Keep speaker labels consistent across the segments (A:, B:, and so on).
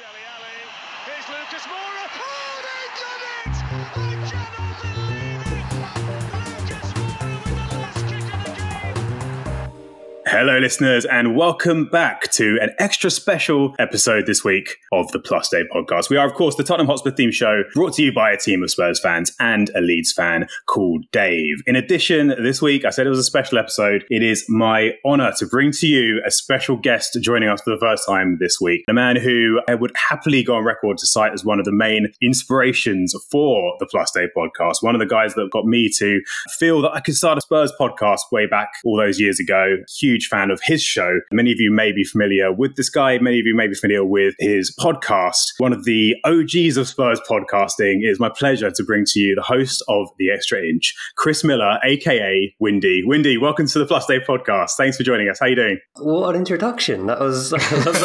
A: Dele. Here's Lucas Moura. Oh, they've done it!
B: Hello, listeners, and welcome back to an extra special episode this week of the Plus Dave podcast. We are, of course, the Tottenham Hotspur theme show brought to you by a team of Spurs fans and a Leeds fan called Dave. In addition, this week, I said it was a special episode. It is my honor to bring to you a special guest joining us for the first time this week. A man who I would happily go on record to cite as one of the main inspirations for the Plus Dave podcast. One of the guys that got me to feel that I could start a Spurs podcast way back all those years ago. Huge fan of his show. Many of you may be familiar with this guy. Many of you may be familiar with his podcast. One of the OGs of Spurs podcasting. It is my pleasure to bring to you the host of The Extra Inch, Chris Miller, aka Windy. Windy, welcome to the Plus Dave podcast. Thanks for joining us. How you doing?
C: What an introduction! That was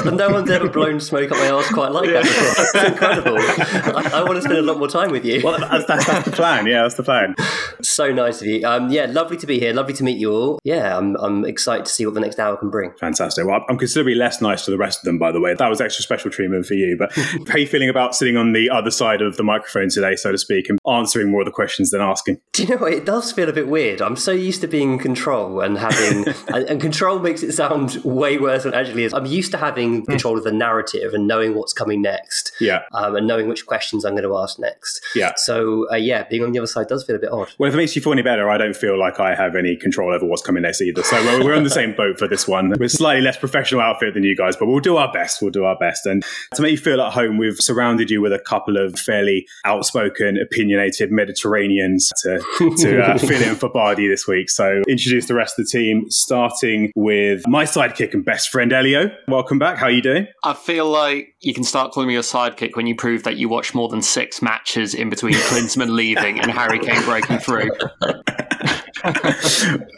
C: no one's ever blown smoke up my ass quite like that before. It's incredible. I, I want to spend a lot more time with you.
B: Well, that's, that's, that's the plan. Yeah, that's the plan.
C: So nice of you. Um, yeah, lovely to be here. Lovely to meet you all. Yeah, I'm, I'm excited to see what the next hour can bring.
B: Fantastic. Well, I'm considerably less nice to the rest of them, by the way. That was extra special treatment for you. But how are you feeling about sitting on the other side of the microphone today, so to speak, and answering more of the questions than asking?
C: Do you know what? It does feel a bit weird. I'm so used to being in control and having, and, and control makes it sound way worse than it actually is. I'm used to having control of the narrative and knowing what's coming next.
B: Yeah.
C: Um, and knowing which questions I'm going to ask next.
B: Yeah.
C: So uh, yeah, being on the other side does feel a bit odd.
B: Well, if it makes you feel any better, I don't feel like I have any control over what's coming next either. So we're, we're on the same boat for this one. We're a slightly less professional outfit than you guys, but we'll do our best. We'll do our best. And to make you feel at home, we've surrounded you with a couple of fairly outspoken, opinionated Mediterraneans to, to uh, fill in for Bardi this week. So introduce the rest of the team, starting with my sidekick and best friend, Elio. Welcome back. How are you doing?
D: I feel like you can start calling me your sidekick when you prove that you watch more than six matches in between Klinsmann leaving and Harry Kane breaking through.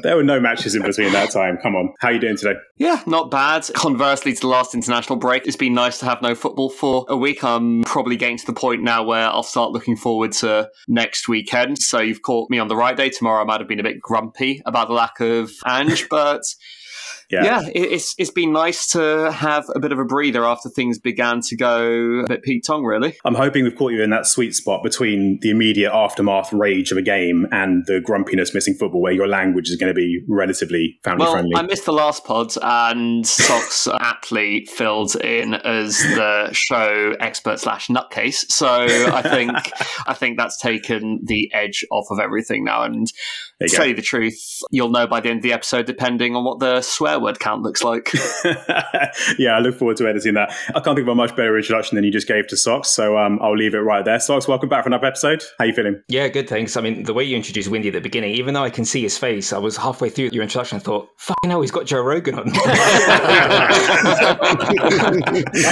B: there were no matches in between that time. Come on. How are you doing today?
D: Yeah, not bad. Conversely to the last international break, it's been nice to have no football for a week. I'm probably getting to the point now where I'll start looking forward to next weekend. So you've caught me on the right day. Tomorrow I might have been a bit grumpy about the lack of Ange, but
B: Yeah.
D: yeah, it, it's it's been nice to have a bit of a breather after things began to go a bit Pete Tong, really.
B: I'm hoping we've caught you in that sweet spot between the immediate aftermath rage of a game and the grumpiness missing football, where your language is going to be relatively family
D: Well,
B: friendly.
D: I missed the last pod, and Socs aptly filled in as the show expert slash nutcase. So I think I think that's taken the edge off of everything now. And
B: There
D: to
B: you
D: tell you the truth, you'll know by the end of the episode, depending on what the swear word count looks like.
B: yeah, I look forward to editing that. I can't think of a much better introduction than you just gave to Socs, so um, I'll leave it right there. Socs, welcome back for another episode. How you feeling?
E: Yeah, good, thanks. I mean, the way you introduced Windy at the beginning, even though I can see his face, I was halfway through your introduction and thought, fucking hell, he's got Joe Rogan on. I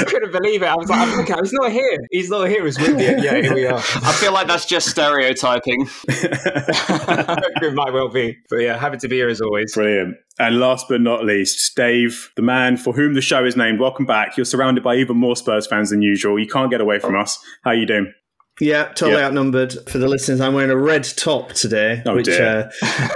E: couldn't believe it. I was like, I'm he's not here. He's not here. It's Windy. And yeah, here we are.
D: I feel like that's just stereotyping.
E: it might well be. But yeah, happy to be here as always.
B: Brilliant. And last but not least, Dave, the man for whom the show is named. Welcome back. You're surrounded by even more Spurs fans than usual. You can't get away from us. How are you doing?
F: Yeah, totally
B: Yeah.
F: outnumbered. For the listeners, I'm wearing a red top today,
B: Oh,
F: which uh,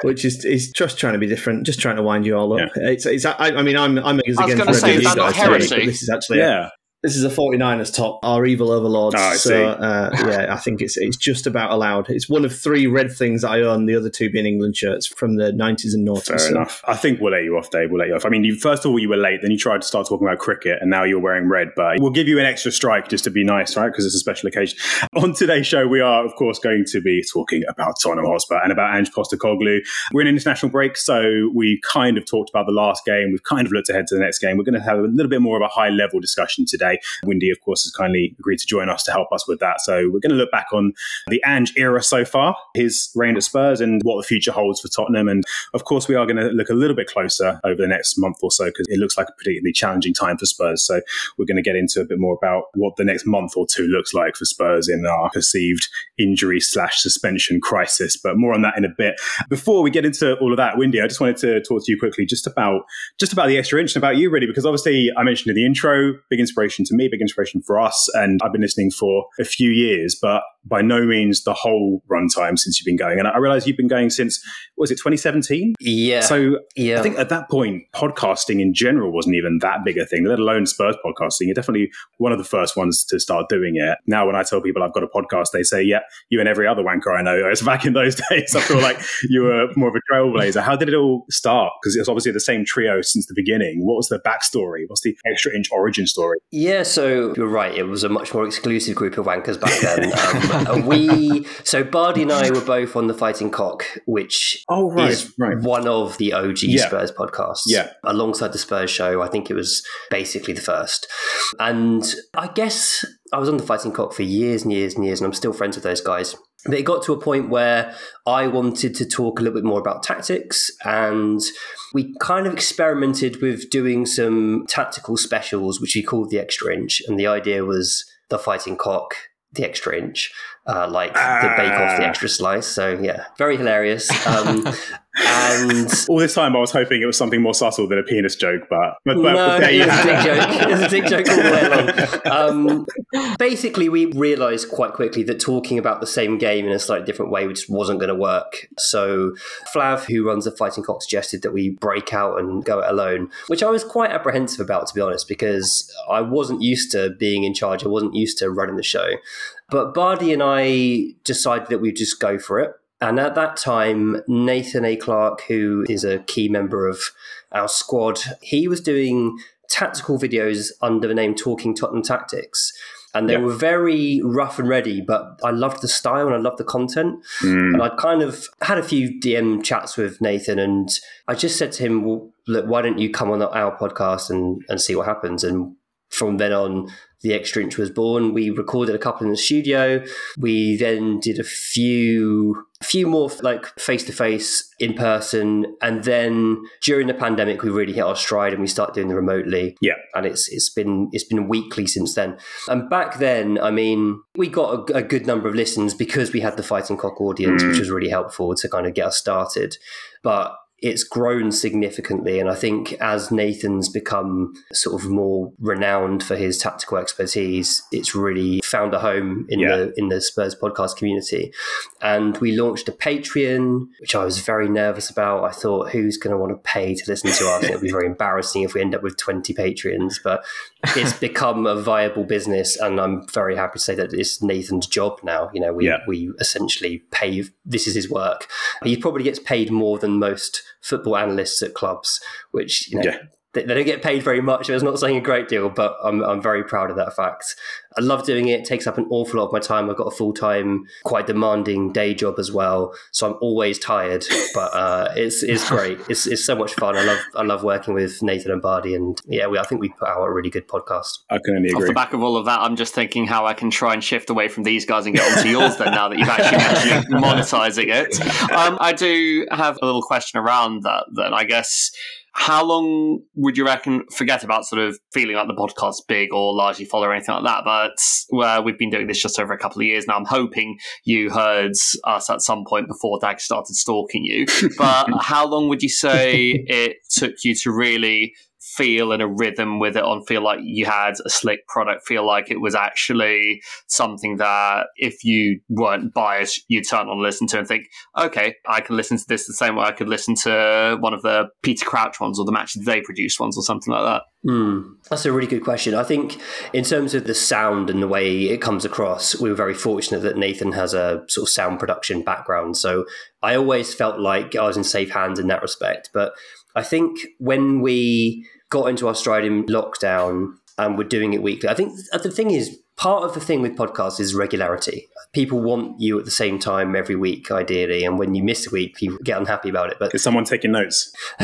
F: which is is just trying to be different, just trying to wind you all up. It's, it's I, I mean, I'm I'm as
D: I was
F: against
D: gonna
F: red
D: say,
F: as
D: is
F: you
D: that not
F: guys today,
D: heresy?
F: but this is actually
B: Yeah.
F: This is a 49ers top, our evil overlords.
B: Oh, I
F: so
B: see.
F: uh, yeah, I think it's it's just about allowed. It's one of three red things that I own. The other two being England shirts from the 90s and noughties.
B: Fair
F: So-
B: enough. I think we'll let you off, Dave. We'll let you off. I mean, you, first of all, you were late. Then you tried to start talking about cricket, and now you're wearing red. But we'll give you an extra strike just to be nice, right? Because it's a special occasion. On today's show, we are, of course, going to be talking about Tottenham Hotspur and about Ange Postecoglou. We're in an international break, so we kind of talked about the last game. We've kind of looked ahead to the next game. We're going to have a little bit more of a high level discussion today. Windy, of course, has kindly agreed to join us to help us with that. So we're going to look back on the Ange era so far, his reign at Spurs, and what the future holds for Tottenham. And of course, we are going to look a little bit closer over the next month or so because it looks like a particularly challenging time for Spurs. So we're going to get into a bit more about what the next month or two looks like for Spurs in our perceived injury slash suspension crisis. But more on that in a bit. Before we get into all of that, Windy, I just wanted to talk to you quickly just about just about the extra inch and about you, really, because obviously I mentioned in the intro, big inspiration inspiration to me, big inspiration for us. And I've been listening for a few years, but by no means the whole runtime since you've been going. And I realize you've been going since, was it 2017?
C: Yeah.
B: So
C: yeah.
B: I think at that point, podcasting in general wasn't even that big a thing, let alone Spurs podcasting. You're definitely one of the first ones to start doing it. Now, when I tell people I've got a podcast, they say, yeah, you and every other wanker I know. It's back in those days, I feel like you were more of a trailblazer. How did it all start? Because it's obviously the same trio since the beginning. What was the backstory? What's the extra inch origin story?
C: Yeah, so you're right. It was a much more exclusive group of wankers back then. Um, we, so Bardi and I were both on the Fighting Cock, which
B: Oh, right,
C: is
B: right.
C: one of the OG
B: Yeah.
C: Spurs podcasts.
B: Yeah.
C: Alongside the Spurs show, I think it was basically the first. And I guess I was on the Fighting Cock for years and years and years, and I'm still friends with those guys. But it got to a point where I wanted to talk a little bit more about tactics, and we kind of experimented with doing some tactical specials, which we called the extra inch. And the idea was the Fighting Cock, the extra inch, uh, like the Bake Off, the
B: Ah.
C: extra slice. So, yeah, very hilarious. Um, and
B: All this time, I was hoping it was something more subtle than a penis joke, but, but, but
C: no,
B: there
C: it
B: you
C: was a dick joke. It was a dick joke all the way along. Um, basically, we realised quite quickly that talking about the same game in a slightly different way just wasn't going to work. So, Flav, who runs the Fighting Cock, suggested that we break out and go it alone, which I was quite apprehensive about, to be honest, because I wasn't used to being in charge. I wasn't used to running the show. But Bardi and I decided that we'd just go for it. And at that time, Nathan A. Clark, who is a key member of our squad, he was doing tactical videos under the name Talking Tottenham Tactics. And they
B: Yeah.
C: were very rough and ready, but I loved the style and I loved the content.
B: Mm.
C: And I kind of had a few DM chats with Nathan, and I just said to him, "Well, look, why don't you come on our podcast and and see what happens?" And from then on, the extra inch was born. We recorded a couple in the studio. We then did a few, a few more like face to face, in person, and then during the pandemic, we really hit our stride and we started doing them remotely.
B: Yeah.
C: and it's it's been it's been weekly since then. And back then, I mean, we got a, a good number of listens because we had the Fighting Cock audience, mm. which was really helpful to kind of get us started. But it's grown significantly, and I think as Nathan's become sort of more renowned for his tactical expertise, it's really found a home in
B: Yeah.
C: the in the Spurs podcast community. And we launched a Patreon, which I was very nervous about. I thought, who's going to want to pay to listen to us? It'll be very embarrassing if we end up with twenty Patreons, but it's become a viable business, and I'm very happy to say that it's Nathan's job now. You know, we
B: Yeah.
C: we essentially pay. This is his work. He probably gets paid more than most football analysts at clubs, which you know.
B: Yeah.
C: They they don't get paid very much. It's not saying a great deal, but I'm, I'm very proud of that fact. I love doing it. It takes up an awful lot of my time. I've got a full time, quite demanding day job as well, so I'm always tired. But uh, it's it's great. It's it's so much fun. I love I love working with Nathan and Bardi, and yeah, we, I think we put out a really good podcast.
B: I can only
D: Off
B: agree.
D: the back of all of that, I'm just thinking how I can try and shift away from these guys and get onto yours then now that you've actually mentioned monetizing it. Um, I do have a little question around that then, I guess. How long would you reckon forget about sort of feeling like the podcast's big or largely follow or anything like that? But where we've been doing this just over a couple of years now, I'm hoping you heard us at some point before Dags started stalking you. But how long would you say it took you to really feel in a rhythm with it on feel like you had a slick product feel like it was actually something that if you weren't biased you'd turn on and listen to and think okay i can listen to this the same way i could listen to one of the peter crouch ones or the match they produced ones or something like that
C: Hmm, that's a really good question. I think, in terms of the sound and the way it comes across, we were very fortunate that Nathan has a sort of sound production background. So I always felt like I was in safe hands in that respect. But I think when we got into our stride in lockdown and we're doing it weekly, I think the thing is, part of the thing with podcasts is regularity. People want you at the same time every week, ideally. And when you miss a week, people get unhappy about it. But
B: Is someone taking notes?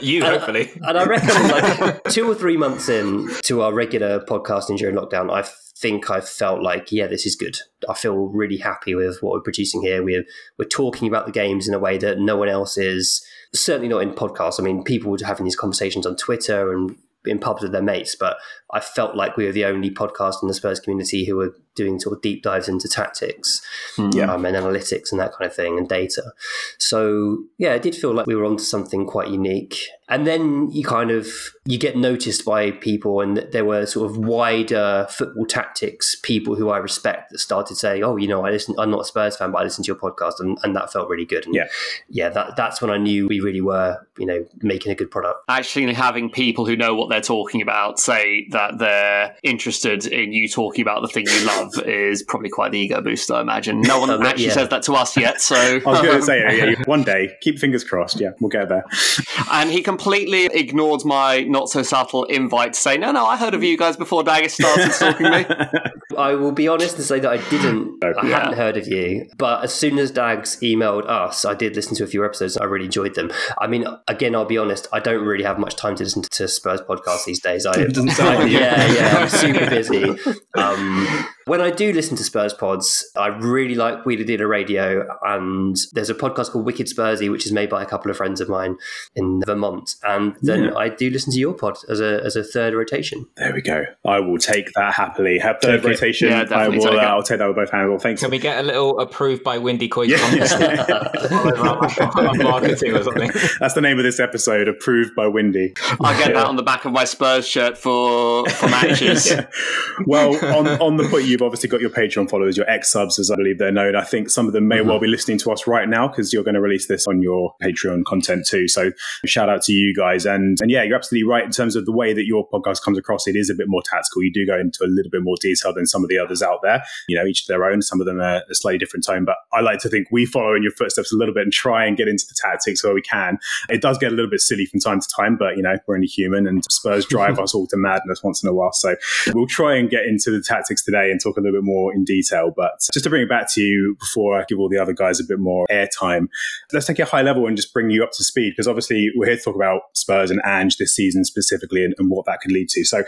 E: you, hopefully.
C: and I reckon like two or three months in to our regular podcasting during lockdown, I think I felt like, yeah, this is good. I feel really happy with what we're producing here. We're we're talking about the games in a way that no one else is. Certainly not in podcasts. I mean, people were having these conversations on Twitter and in pubs with their mates, but I felt like we were the only podcast in the Spurs community who were doing sort of deep dives into tactics
B: Yeah.
C: um, and analytics and that kind of thing and data. So yeah, it did feel like we were onto something quite unique. And then you kind of you get noticed by people, and there were sort of wider football tactics people who I respect that started saying, "Oh, you know, I listen. I'm not a Spurs fan, but I listen to your podcast," and, and that felt really good. And
B: Yeah.
C: yeah, that that's when I knew we really were, you know, making a good product.
D: Actually, having people who know what they're talking about say that they're interested in you talking about the thing you love is probably quite the ego booster, I imagine. No one actually
C: yeah.
D: says that to us yet, so.
B: I was going to say, yeah, yeah, one day, keep fingers crossed. Yeah, we'll get there.
D: And he completely ignored my not so subtle invite to say, no, no, I heard of you guys before Dagger started stalking me.
C: I will be honest and say that I didn't, oh, I
B: Yeah.
C: hadn't heard of you. But as soon as Dags emailed us, I did listen to a few episodes. I really enjoyed them. I mean, again, I'll be honest, I don't really have much time to listen to Spurs podcasts these days. I,
F: It doesn't sound like you.
C: yeah, yeah, I'm super busy. Um, when I do listen to Spurs pods, I really like Wheeler Dealer Radio, and there's a podcast called Wicked Spursy, which is made by a couple of friends of mine in Vermont. And then
B: Yeah.
C: I do listen to your pod as a as a third rotation.
B: There we go. I will take that happily. Have third
F: Take it.
B: rotation.
D: Yeah,
B: I will,
D: take
B: Uh. I'll take that with both hands. Well, thanks.
E: Can we get a little approved by Windy Coy
B: Yeah.
E: on marketing or something?
B: That's the name of this episode. Approved by Windy.
D: I get that on the back of my Spurs shirt for, for matches.
B: Yeah. Well, on, on the point, you've obviously got your Patreon followers, your ex subs, as I believe they're known. I think some of them may well mm-hmm. be listening to us right now because you're going to release this on your Patreon content too. So shout out to you guys. And, and yeah, you're absolutely right in terms of the way that your podcast comes across. It is a bit more tactical. You do go into a little bit more detail than some of the others out there. You know, each to their own. Some of them are a slightly different tone, but I like to think we follow in your footsteps a little bit and try and get into the tactics where we can. It does get a little bit silly from time to time, but you know, we're only human and Spurs drive us all to madness once in a while. So we'll try and get into the tactics today and talk a little bit more in detail. But just to bring it back to you before I give all the other guys a bit more airtime, let's take it high level and just bring you up to speed because obviously we're here to talk about Spurs and Ange this season specifically and, and what that could lead to. So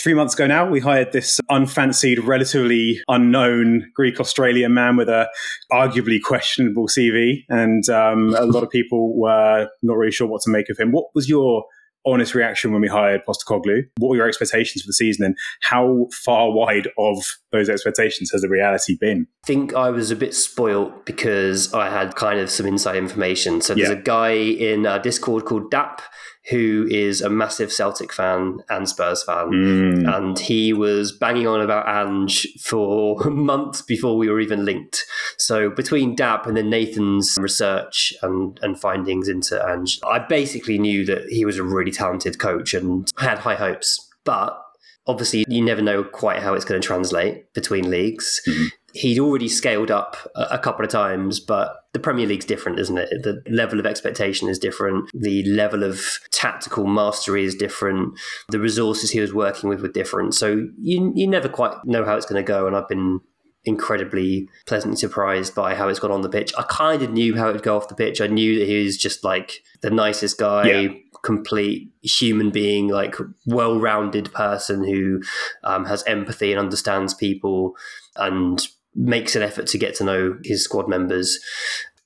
B: Three months ago now, we hired this unfancied, relatively unknown Greek Australian man with a arguably questionable CV, and um, a lot of people were not really sure what to make of him. What was your honest reaction when we hired Postecoglou? What were your expectations for the season, and how far wide of those expectations has the reality been?
C: I think I was a bit spoilt because I had kind of some inside information. So there's
B: Yeah.
C: a guy in our Discord called Dap who is a massive Celtic fan and Spurs fan.
B: Mm.
C: And he was banging on about Ange for months before we were even linked. So between Dap and then Nathan's research and, and findings into Ange, I basically knew that he was a really talented coach and had high hopes. But obviously, you never know quite how it's going to translate between leagues. He'd already scaled up a couple of times, but the Premier League's different, isn't it? The level of expectation is different. The level of tactical mastery is different. The resources he was working with were different. So you you never quite know how it's going to go. And I've been incredibly pleasantly surprised by how it's gone on the pitch. I kind of knew how it would go off the pitch. I knew that he was just like the nicest guy,
B: Yeah.
C: complete human being, like well-rounded person who um, has empathy and understands people and makes an effort to get to know his squad members.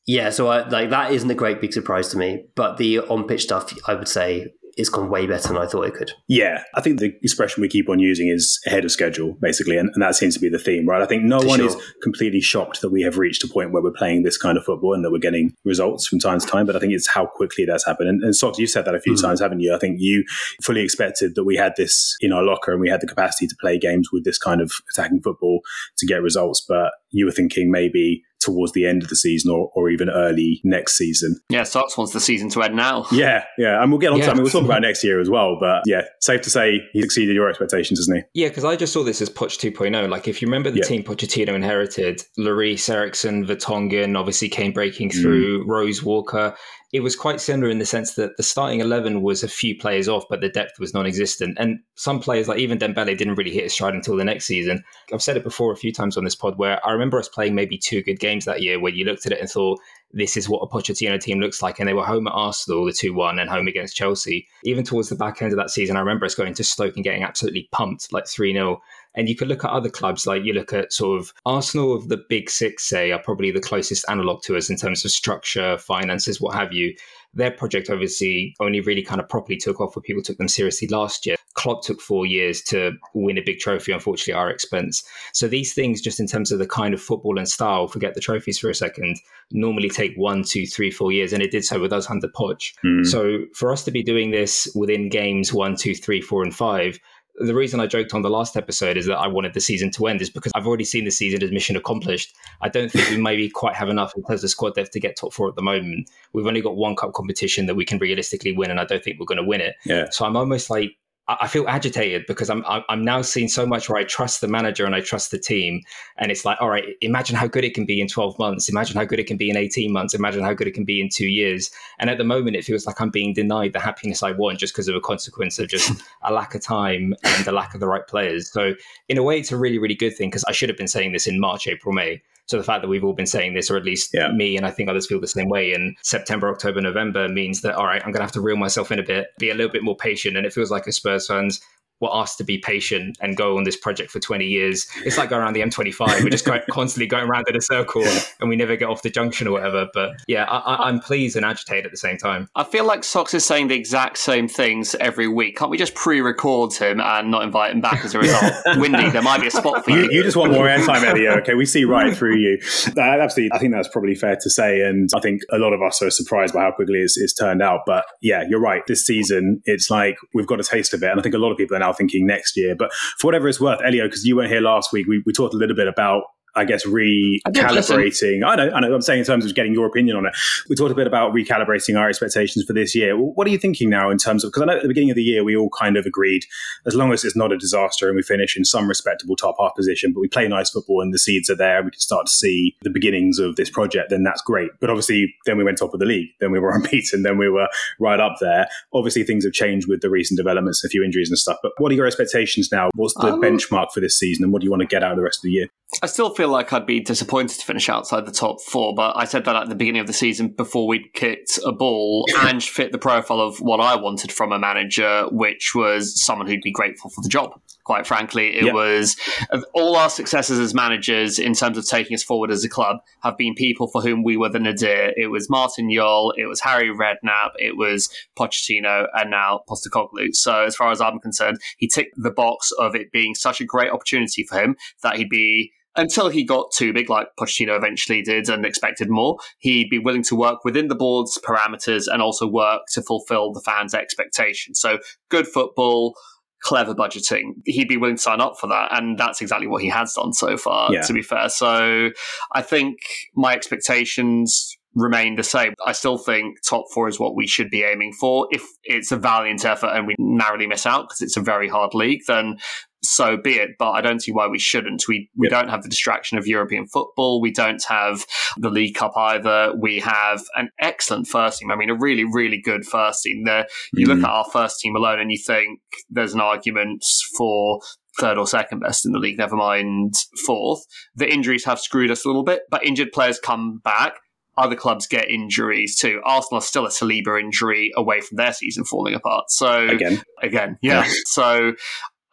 C: Yeah, so I, like that isn't a great big surprise to me, but the on-pitch stuff, I would say, it's gone way better than I thought it could.
B: Yeah, I think the expression we keep on using is ahead of schedule, basically, and, and that seems to be the theme, right? I think no
C: For
B: one
C: sure.
B: is completely shocked that we have reached a point where we're playing this kind of football and that we're getting results from time to time. But I think it's how quickly that's happened. And, and Socs, you've said that a few
C: Mhm.
B: times, haven't you? I think you fully expected that we had this in our locker and we had the capacity to play games with this kind of attacking football to get results. But you were thinking maybe towards the end of the season or, or even early next season.
D: Yeah, Socs wants the season to end now.
B: Yeah, yeah. And we'll get on to
E: Yeah.
B: I mean, we'll talk about next year as well. But yeah, safe to say he's exceeded your expectations, hasn't he?
E: Yeah, because I just saw this as Poch 2.0. Like, if you remember the
B: Yeah.
E: team Pochettino inherited, Lloris, Eriksen, Vertonghen obviously came breaking
B: Mm.
E: through, Rose Walker. It was quite similar in the sense that the starting 11 was a few players off, but the depth was non existent. And some players, like even Dembele, didn't really hit his stride until the next season. I've said it before a few times on this pod where I remember us playing maybe two good games that year where you looked at it and thought, this is what a Pochettino team looks like. And they were home at Arsenal, the 2 1, and home against Chelsea. Even towards the back end of that season, I remember us going to Stoke and getting absolutely pumped, like 3 0. And you could look at other clubs, like you look at sort of Arsenal of the big six, say, are probably the closest analog to us in terms of structure, finances, what have you. their project obviously only really kind of properly took off when people took them seriously last year. Klopp took four years to win a big trophy, unfortunately, our expense. So these things, just in terms of the kind of football and style, forget the trophies for a second, normally take one, two, three, four years. And it did so with us under Poch.
B: Mm.
E: So for us to be doing this within games one, two, three, four, and five, the reason I joked on the last episode is that I wanted the season to end is because I've already seen the season as mission accomplished. I don't think we maybe quite have enough in terms of squad depth to get top four at the moment. We've only got one cup competition that we can realistically win, and I don't think we're going to win it.
B: Yeah.
E: So I'm almost like I feel agitated because I'm I'm now seeing so much where I trust the manager and I trust the team, and it's like, all right, imagine how good it can be in 12 months. Imagine how good it can be in 18 months. Imagine how good it can be in two years. And at the moment, it feels like I'm being denied the happiness I want just because of a consequence of just a lack of time and the lack of the right players. So in a way, it's a really really good thing because I should have been saying this in March, April, May. So the fact that we've all been saying this, or at least
B: Yeah.
E: me and I think others feel the same way, in September, October, November means that all right, I'm going to have to reel myself in a bit, be a little bit more patient, and it feels like as Spurs fans. We're asked to be patient and go on this project for 20 years. It's like going around the M25. We're just constantly going around in a circle and we never get off the junction or whatever. But yeah, I, I, I'm pleased and agitated at the same time.
D: I feel like Socs is saying the exact same things every week. Can't we just pre-record him and not invite him back as a result? Windy, there might be a spot for
B: You,
D: you.
B: you just want more airtime, Elio. Okay, we see right through you. Uh, absolutely, I think that's probably fair to say, and I think a lot of us are surprised by how quickly it's, it's turned out. But yeah, you're right. This season, it's like we've got a taste of it, and I think a lot of people are now thinking next year. But for whatever it's worth, Elio, because you weren't here last week, we, we talked a little bit about. I guess recalibrating. I know, I know. I'm saying in terms of getting your opinion on it. We talked a bit about recalibrating our expectations for this year. What are you thinking now in terms of? Because I know at the beginning of the year we all kind of agreed, as long as it's not a disaster and we finish in some respectable top half position, but we play nice football and the seeds are there, we can start to see the beginnings of this project. Then that's great. But obviously, then we went top of the league. Then we were unbeaten. Then we were right up there. Obviously, things have changed with the recent developments, a few injuries and stuff. But what are your expectations now? What's the
D: Um,
B: benchmark for this season, and what do you want to get out of the rest of the year?
D: I still feel like I'd be disappointed to finish outside the top four, but I said that at the beginning of the season before we'd kicked a ball and fit the profile of what I wanted from a manager, which was someone who'd be grateful for the job. Quite frankly, it
B: Yep.
D: was all our successes as managers in terms of taking us forward as a club have been people for whom we were the nadir. It was Martin Jol, it was Harry Redknapp, it was Pochettino, and now Postecoglou. So, as far as I'm concerned, he ticked the box of it being such a great opportunity for him that he'd be until he got too big, like Pochettino eventually did and expected more, he'd be willing to work within the board's parameters and also work to fulfill the fans' expectations. So good football, clever budgeting. He'd be willing to sign up for that. And that's exactly what he has done so far,
B: Yeah.
D: to be fair. So I think my expectations remain the same. I still think top four is what we should be aiming for. If it's a valiant effort and we narrowly miss out because it's a very hard league, then so be it. But I don't see why we shouldn't. We we don't have the distraction of European football. We don't have the League Cup either. We have an excellent first team. I mean, a really really good first team. There, you look
B: Mhm.
D: at our first team alone, and you think there's an argument for. Third or second best in the league, never mind fourth. The injuries have screwed us a little bit, but injured players come back other clubs get injuries too. Arsenal are still a Saliba injury away from their season falling apart. So
B: Again,
D: again, yeah.
B: Yeah.
D: So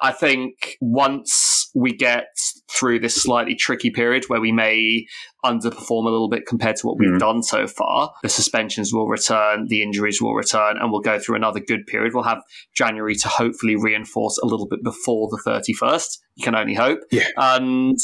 D: I think once we get through this slightly tricky period where we may underperform a little bit compared to what we've
B: Mm.
D: done so far, the suspensions will return, the injuries will return, and we'll go through another good period. We'll have January to hopefully reinforce a little bit before the 31st. You can only hope.
B: Yeah.
D: And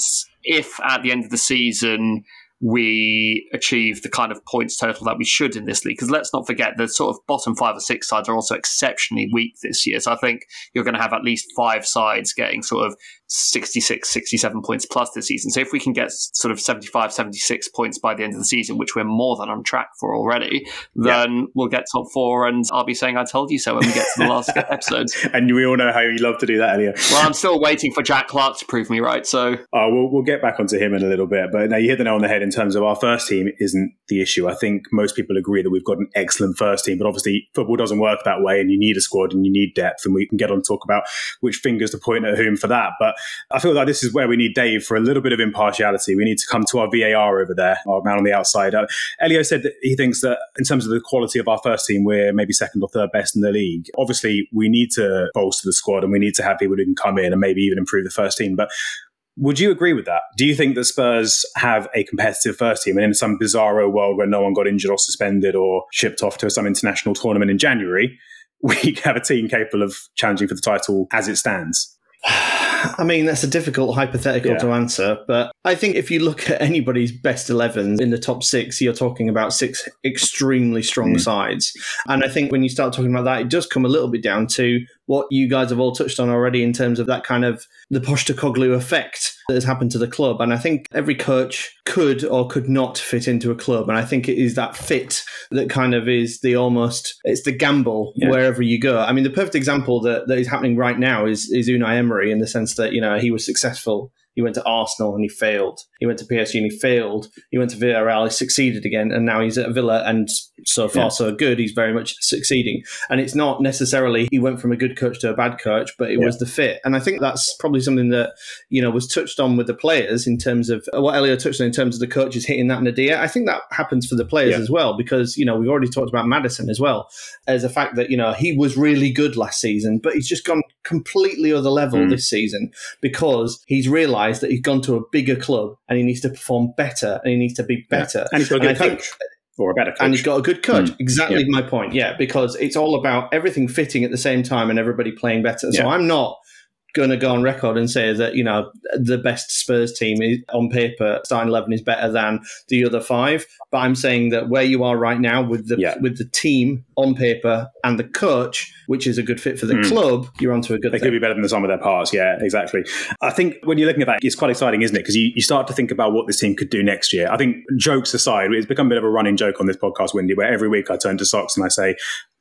D: if at the end of the season, we achieve the kind of points total that we should in this league. Because let's not forget the sort of bottom five or six sides are also exceptionally weak this year. So I think you're going to have at least five sides getting sort of 66, 67 points plus this season. So if we can get sort of 75, 76 points by the end of the season, which we're more than on track for already, then we'll get top four and I'll be saying I told you so when we get to the last episode.
B: and we all know how you love to do that, Elio.
D: Well, I'm still waiting for Jack Clarke to prove me right. So
B: Uh, we'll, we'll get back onto him in a little bit, but now you hit the nail on the head in terms of our first team isn't the issue. I think most people agree that we've got an excellent first team, but obviously football doesn't work that way, and you need a squad and you need depth, and we can get on talk about which fingers to point at whom for that. But I feel like this is where we need Dave for a little bit of impartiality. We need to come to our VAR over there, our man on the outside. Uh, Elio said that he thinks that in terms of the quality of our first team, we're maybe second or third best in the league. Obviously, we need to bolster the squad and we need to have people who can come in and maybe even improve the first team. But Would you agree with that? Do you think that Spurs have a competitive first team, and in some bizarro world where no one got injured or suspended or shipped off to some international tournament in January, we have a team capable of challenging for the title as it stands?
F: I mean, that's a difficult hypothetical
B: Yeah.
F: to answer, but I think if you look at anybody's best 11 in the top six, you're talking about six extremely strong
B: Mm.
F: sides. And I think when you start talking about that, it does come a little bit down to what you guys have all touched on already in terms of that kind of the Postecoglou effect that has happened to the club. And I think every coach could or could not fit into a club. And I think it is that fit that kind of is the almost, it's the gamble
B: Yeah.
F: wherever you go. I mean, the perfect example that, that is happening right now is, is Unai Emery in the sense that, you know, he was successful. He went to Arsenal and he failed. He went to PSG and he failed. He went to Villarreal, he succeeded again, and now he's at Villa and so far
B: Yeah.
F: so good. He's very much succeeding. And it's not necessarily he went from a good coach to a bad coach, but it
B: Yeah.
F: was the fit. And I think that's probably something that, you know, was touched on with the players in terms of what Elio touched on in terms of the coaches hitting that nadir. I think that happens for the players
B: Yeah.
F: as well, because, you know, we've already talked about Maddison as well as a fact that, you know, he was really good last season, but he's just gone completely other level
B: Mm.
F: this season because he's realised that he's gone to a bigger club and he needs to perform better and he needs to be better.
B: And he's got a
F: And
B: good
F: I think-
B: coach. Or a better coach.
F: and he's got a good coach.
B: Mm.
F: Exactly
B: Yeah.
F: my point. Yeah, because it's all about everything fitting at the same time and everybody playing better. So
B: Yeah.
F: I'm not going to go on record and say that you know the best Spurs team is, on paper starting eleven is better than the other five. But I'm saying that where you are right now with the
B: Yeah.
F: with the team on paper and the coach, which is a good fit for the
B: Mm.
F: club, you're onto a good
B: They
F: thing.
B: could be better than the sum of their parts. Yeah, exactly. I think when you're looking at that, it's quite exciting, isn't it? Because you, you start to think about what this team could do next year. I think jokes aside, it's become a bit of a running joke on this podcast, Windy, where every week I turn to Socs and I say,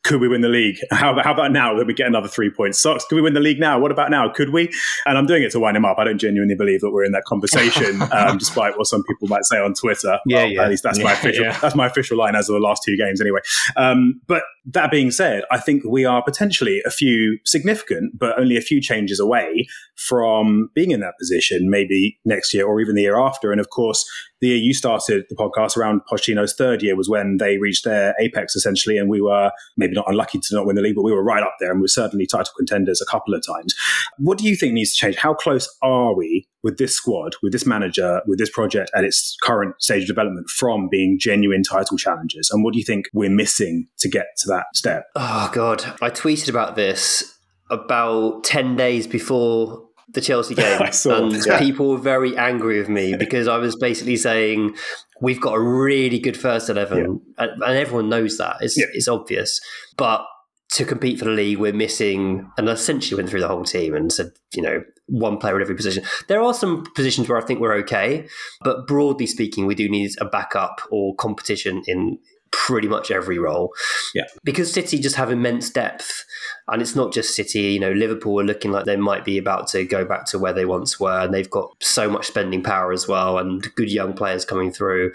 B: could we win the league? How about, how about now that we get another three points? Socs, could we win the league now? What about now? Could we? And I'm doing it to wind him up. I don't genuinely believe that we're in that conversation, um, despite what some people might say on Twitter.
F: Yeah,
B: Well,
F: yeah.
B: At least that's my official.
F: yeah.
B: That's my official line as of the last two games, anyway. Um, but that being said, I think we are potentially a few significant, but only a few changes away from being in that position, maybe next year or even the year after. And of course, the year you started the podcast around Pochettino's third year was when they reached their apex essentially, and we were maybe not unlucky to not win the league, but we were right up there, and we were certainly title contenders a couple of times. What do you think needs to change? How close are we with this squad, with this manager, with this project at its current stage of development from being genuine title challengers? And what do you think we're missing to get to that step?
C: Oh god, I tweeted about this about ten days before the Chelsea game, and
B: yeah.
C: people were very angry with me because I was basically saying we've got a really good first eleven, and, and everyone knows that. It's
B: Yeah.
C: it's obvious, but to compete for the league, we're missing, and I essentially went through the whole team and said, you know, one player at every position. There are some positions where I think we're okay, but broadly speaking, we do need a backup or competition in pretty much every role.
B: Yeah.
C: Because City just have immense depth. And it's not just City, you know, Liverpool are looking like they might be about to go back to where they once were. And they've got so much spending power as well and good young players coming through.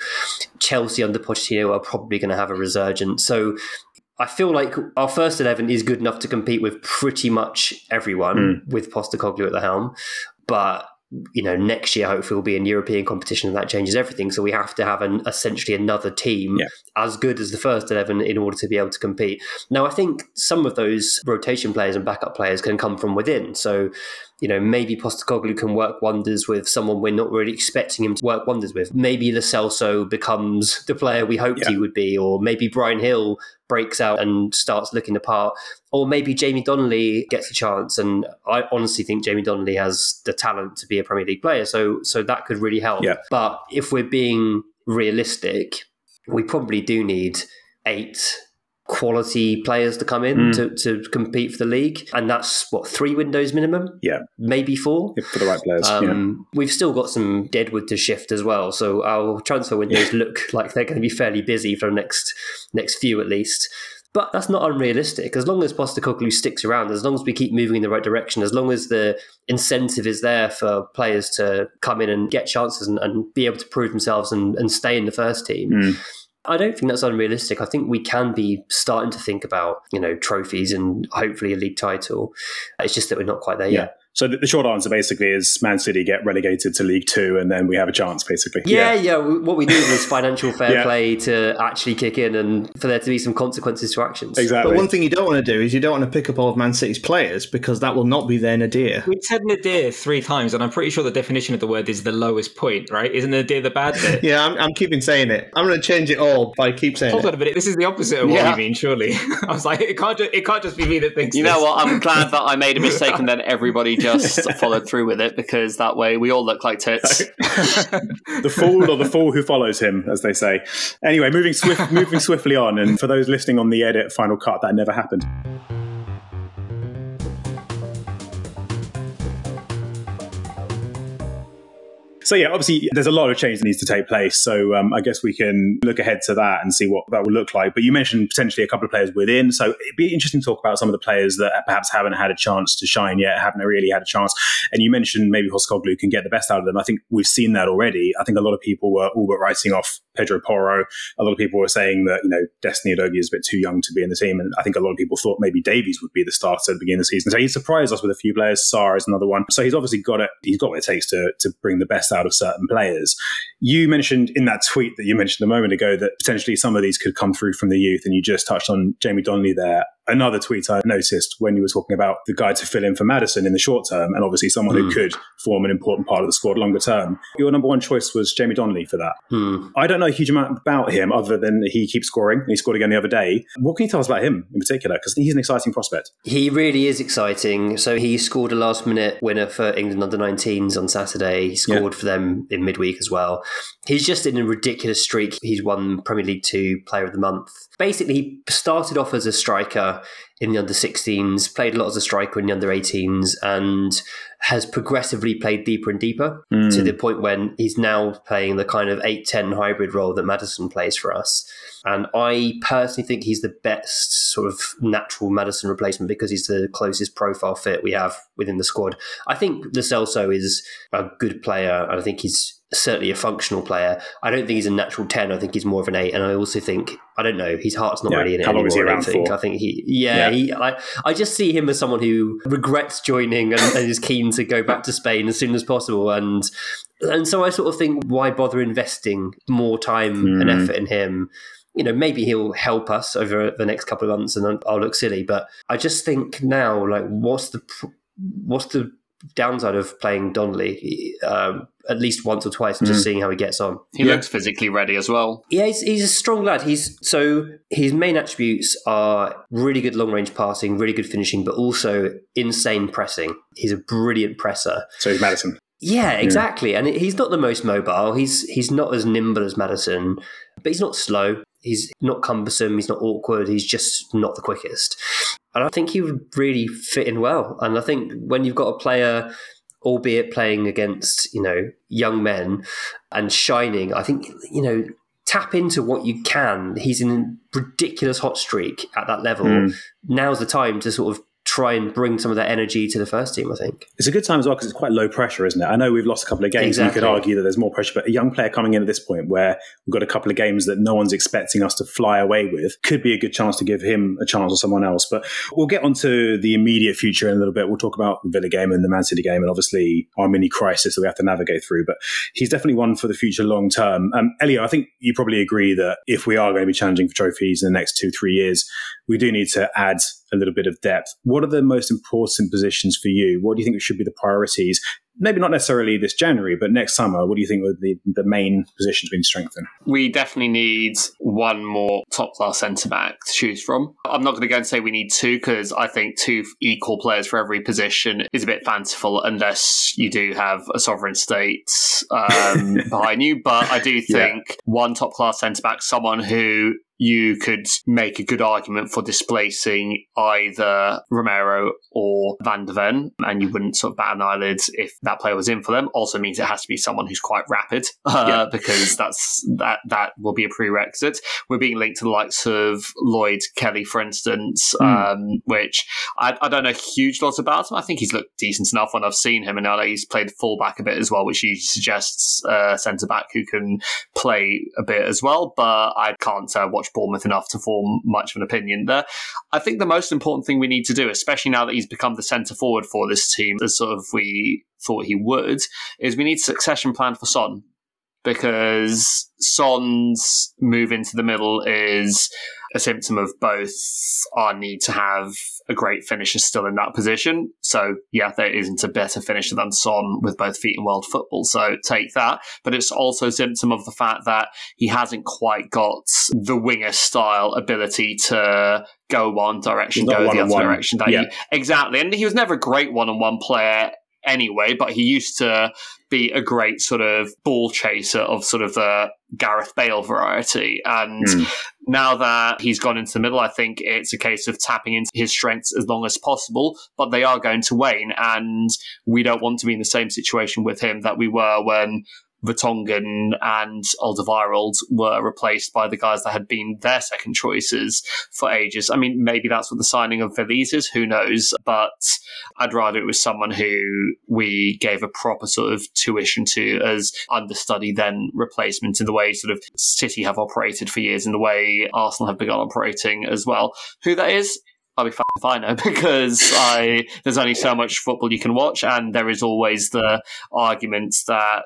C: Chelsea under Pochettino are probably going to have a resurgence. So I feel like our first 11 is good enough to compete with pretty much everyone hmm. with Postecoglou at the helm. But you know, next year hopefully we'll be in European competition, and that changes everything. So we have to have an essentially another team
B: Yeah.
C: as good as the first eleven in order to be able to compete. Now, I think some of those rotation players and backup players can come from within. So, you know, maybe Postecoglou can work wonders with someone we're not really expecting him to work wonders with. Maybe Lo Celso becomes the player we hoped
B: Yeah.
C: he would be, or maybe Bryan Gil breaks out and starts looking the part, or maybe Jamie Donley gets a chance. And I honestly think Jamie Donley has the talent to be a Premier League player, so so that could really help.
B: Yeah.
C: But if we're being realistic, we probably do need eight quality players to come in
B: Mm.
C: to, to compete for the league, and that's what three windows minimum,
B: Yeah,
C: maybe four.
B: If for the right players. yeah.
C: Um, We've still got some deadwood to shift as well, so our transfer windows look like they're going to be fairly busy for the next next few at least. But that's not unrealistic. As long as Postecoglou sticks around, as long as we keep moving in the right direction, as long as the incentive is there for players to come in and get chances and, and be able to prove themselves and, and stay in the first team,
B: Mm.
C: I don't think that's unrealistic. I think we can be starting to think about, you know, trophies and hopefully a league title. It's just that we're not quite there yet.
B: So the, the short answer basically is Man City get relegated to League Two, and then we have a chance, basically.
C: Yeah, yeah. yeah. What we need is financial fair
B: Yeah.
C: play to actually kick in and for there to be some consequences to actions.
B: exactly.
F: But one thing you don't want to do is you don't want to pick up all of Man City's players because that will not be their nadir.
E: We said nadir three times, and I'm pretty sure the definition of the word is the lowest point, right? Isn't nadir the bad bit?
F: Yeah, I'm, I'm keeping saying it. I'm going to change it all by keep saying
E: Hold
F: it.
E: on a minute. This is the opposite of what
D: Yeah.
E: you mean, surely. I was like, it can't. Just, it can't just be me that thinks.
D: You know what? I'm glad that I made a mistake and then everybody just followed through with it because that way we all look like tits.
B: the fool or the fool who follows him, as they say. Anyway, moving swift, moving swiftly on, and for those listening on the edit final cut, that never happened. So yeah, obviously there's a lot of change that needs to take place. So um, I guess we can look ahead to that and see what that will look like. But you mentioned potentially a couple of players within, so it'd be interesting to talk about some of the players that perhaps haven't had a chance to shine yet, haven't really had a chance. And you mentioned maybe Postecoglou can get the best out of them. I think we've seen that already. I think a lot of people were all but writing off Pedro Porro. A lot of people were saying that you know Destiny Udogie is a bit too young to be in the team, and I think a lot of people thought maybe Davies would be the starter at the beginning of the season. So he surprised us with a few players. Sarr is another one. So he's obviously got it. He's got what it takes to to bring the best out of certain players. You mentioned in that tweet that you mentioned a moment ago that potentially some of these could come through from the youth, and you just touched on Jamie Donley there. Another tweet I noticed when you were talking about the guy to fill in for Maddison in the short term, and obviously someone who could form an important part of the squad longer term. Your number one choice was Jamie Donley for that.
C: Hmm.
B: I don't know a huge amount about him other than he keeps scoring. and He scored again the other day. What can you tell us about him in particular? Because he's an exciting prospect.
C: He really is exciting. So he scored a last minute winner for England under 19s on Saturday. He scored for them in midweek as well. He's just in a ridiculous streak. He's won Premier League 2 Player of the Month. Basically, he started off as a striker in the under 16s, played a lot as a striker in the under 18s, and has progressively played deeper and deeper to hmm. the point when he's now playing the kind of 8 10 hybrid role that Maddison plays for us. And I personally think he's the best sort of natural Maddison replacement because he's the closest profile fit we have within the squad. I think Lo Celso is a good player, and I think he's certainly a functional player. I don't think he's a natural 10. I think he's more of an 8. And I also think, I don't know, his heart's not
B: Yeah.
C: really in it
B: long is he
C: anymore, I think.
B: for?
C: I think he, yeah,
B: Yeah.
C: he, I, I just see him as someone who regrets joining and, and is keen to go back to Spain as soon as possible. And and so I sort of think, why bother investing more time and
B: Hmm.
C: effort in him? You know, maybe he'll help us over the next couple of months, and I'll look silly. But I just think now, like, what's the what's the downside of playing Donley um, at least once or twice and
B: Hmm.
C: just seeing how he gets on?
D: He looks physically ready as well.
C: Yeah, he's, he's a strong lad. He's so his main attributes are really good long range passing, really good finishing, but also insane pressing. He's a brilliant presser.
B: So he's Maddison.
C: Yeah, exactly. And he's not the most mobile. He's he's not as nimble as Maddison, but he's not slow. He's not cumbersome. He's not awkward. He's just not the quickest. And I think he would really fit in well. And I think when you've got a player, albeit playing against you know young men and shining, I think you know tap into what you can. He's in a ridiculous hot streak at that level.
B: Mm.
C: Now's the time to sort of try and bring some of that energy to the first team. I think.
B: It's a good time as well because it's quite low pressure, isn't it? I know we've lost a couple of games. and You could argue that there's more pressure, but a young player coming in at this point where we've got a couple of games that no one's expecting us to fly away with could be a good chance to give him a chance or someone else. But we'll get onto the immediate future in a little bit. We'll talk about the Villa game and the Man City game and obviously our mini crisis that we have to navigate through. But he's definitely one for the future long term. Um, Elio, I think you probably agree that if we are going to be challenging for trophies in the next two, three years, we do need to add a little bit of depth. What are the most important positions for you? What do you think should be the priorities? Maybe not necessarily this January, but next summer. What do you think are the, the main positions we need to strengthen?
D: We definitely need one more top class centre back to choose from. I'm not going to go and say we need two because I think two equal players for every position is a bit fanciful unless you do have a sovereign state um, behind you. But I do
B: Yeah.
D: think one top class centre back, someone who you could make a good argument for displacing either Romero or Van de Ven, and you wouldn't sort of bat an eyelid if that player was in for them. Also means it has to be someone who's quite rapid uh,
B: Yeah.
D: because that's that that will be a prerequisite. We're being linked to the likes of Lloyd Kelly, for instance,
B: Hmm.
D: um, which I, I don't know huge lots about him. I think he's looked decent enough when I've seen him, and I know he's played fullback a bit as well, which usually suggests uh, centre back who can play a bit as well. But I can't uh, watch Bournemouth enough to form much of an opinion there. I think the most important thing we need to do, especially now that he's become the centre forward for this team, as sort of we thought he would, is we need a succession plan for Son because Son's move into the middle is a symptom of both our need to have a great finisher still in that position. So, yeah, there isn't a better finisher than Son with both feet in world football. So, take that. But it's also a symptom of the fact that he hasn't quite got the winger style ability to go one direction, go the other
B: one-on-one.
D: direction. That
B: Yeah.
D: you, exactly. And he was never a great one on one player anyway, but he used to be a great sort of ball chaser of sort of the Gareth Bale variety. And
B: Hmm.
D: now that he's gone into the middle, I think it's a case of tapping into his strengths as long as possible, but they are going to wane. And we don't want to be in the same situation with him that we were when Vertonghen and Alderweireld were replaced by the guys that had been their second choices for ages. I mean, maybe that's what the signing of Veliz is, who knows? But I'd rather it was someone who we gave a proper sort of tuition to as understudy than replacement in the way sort of City have operated for years, in the way Arsenal have begun operating as well. Who that is, I'll be fine I because I there's only so much football you can watch, and there is always the argument that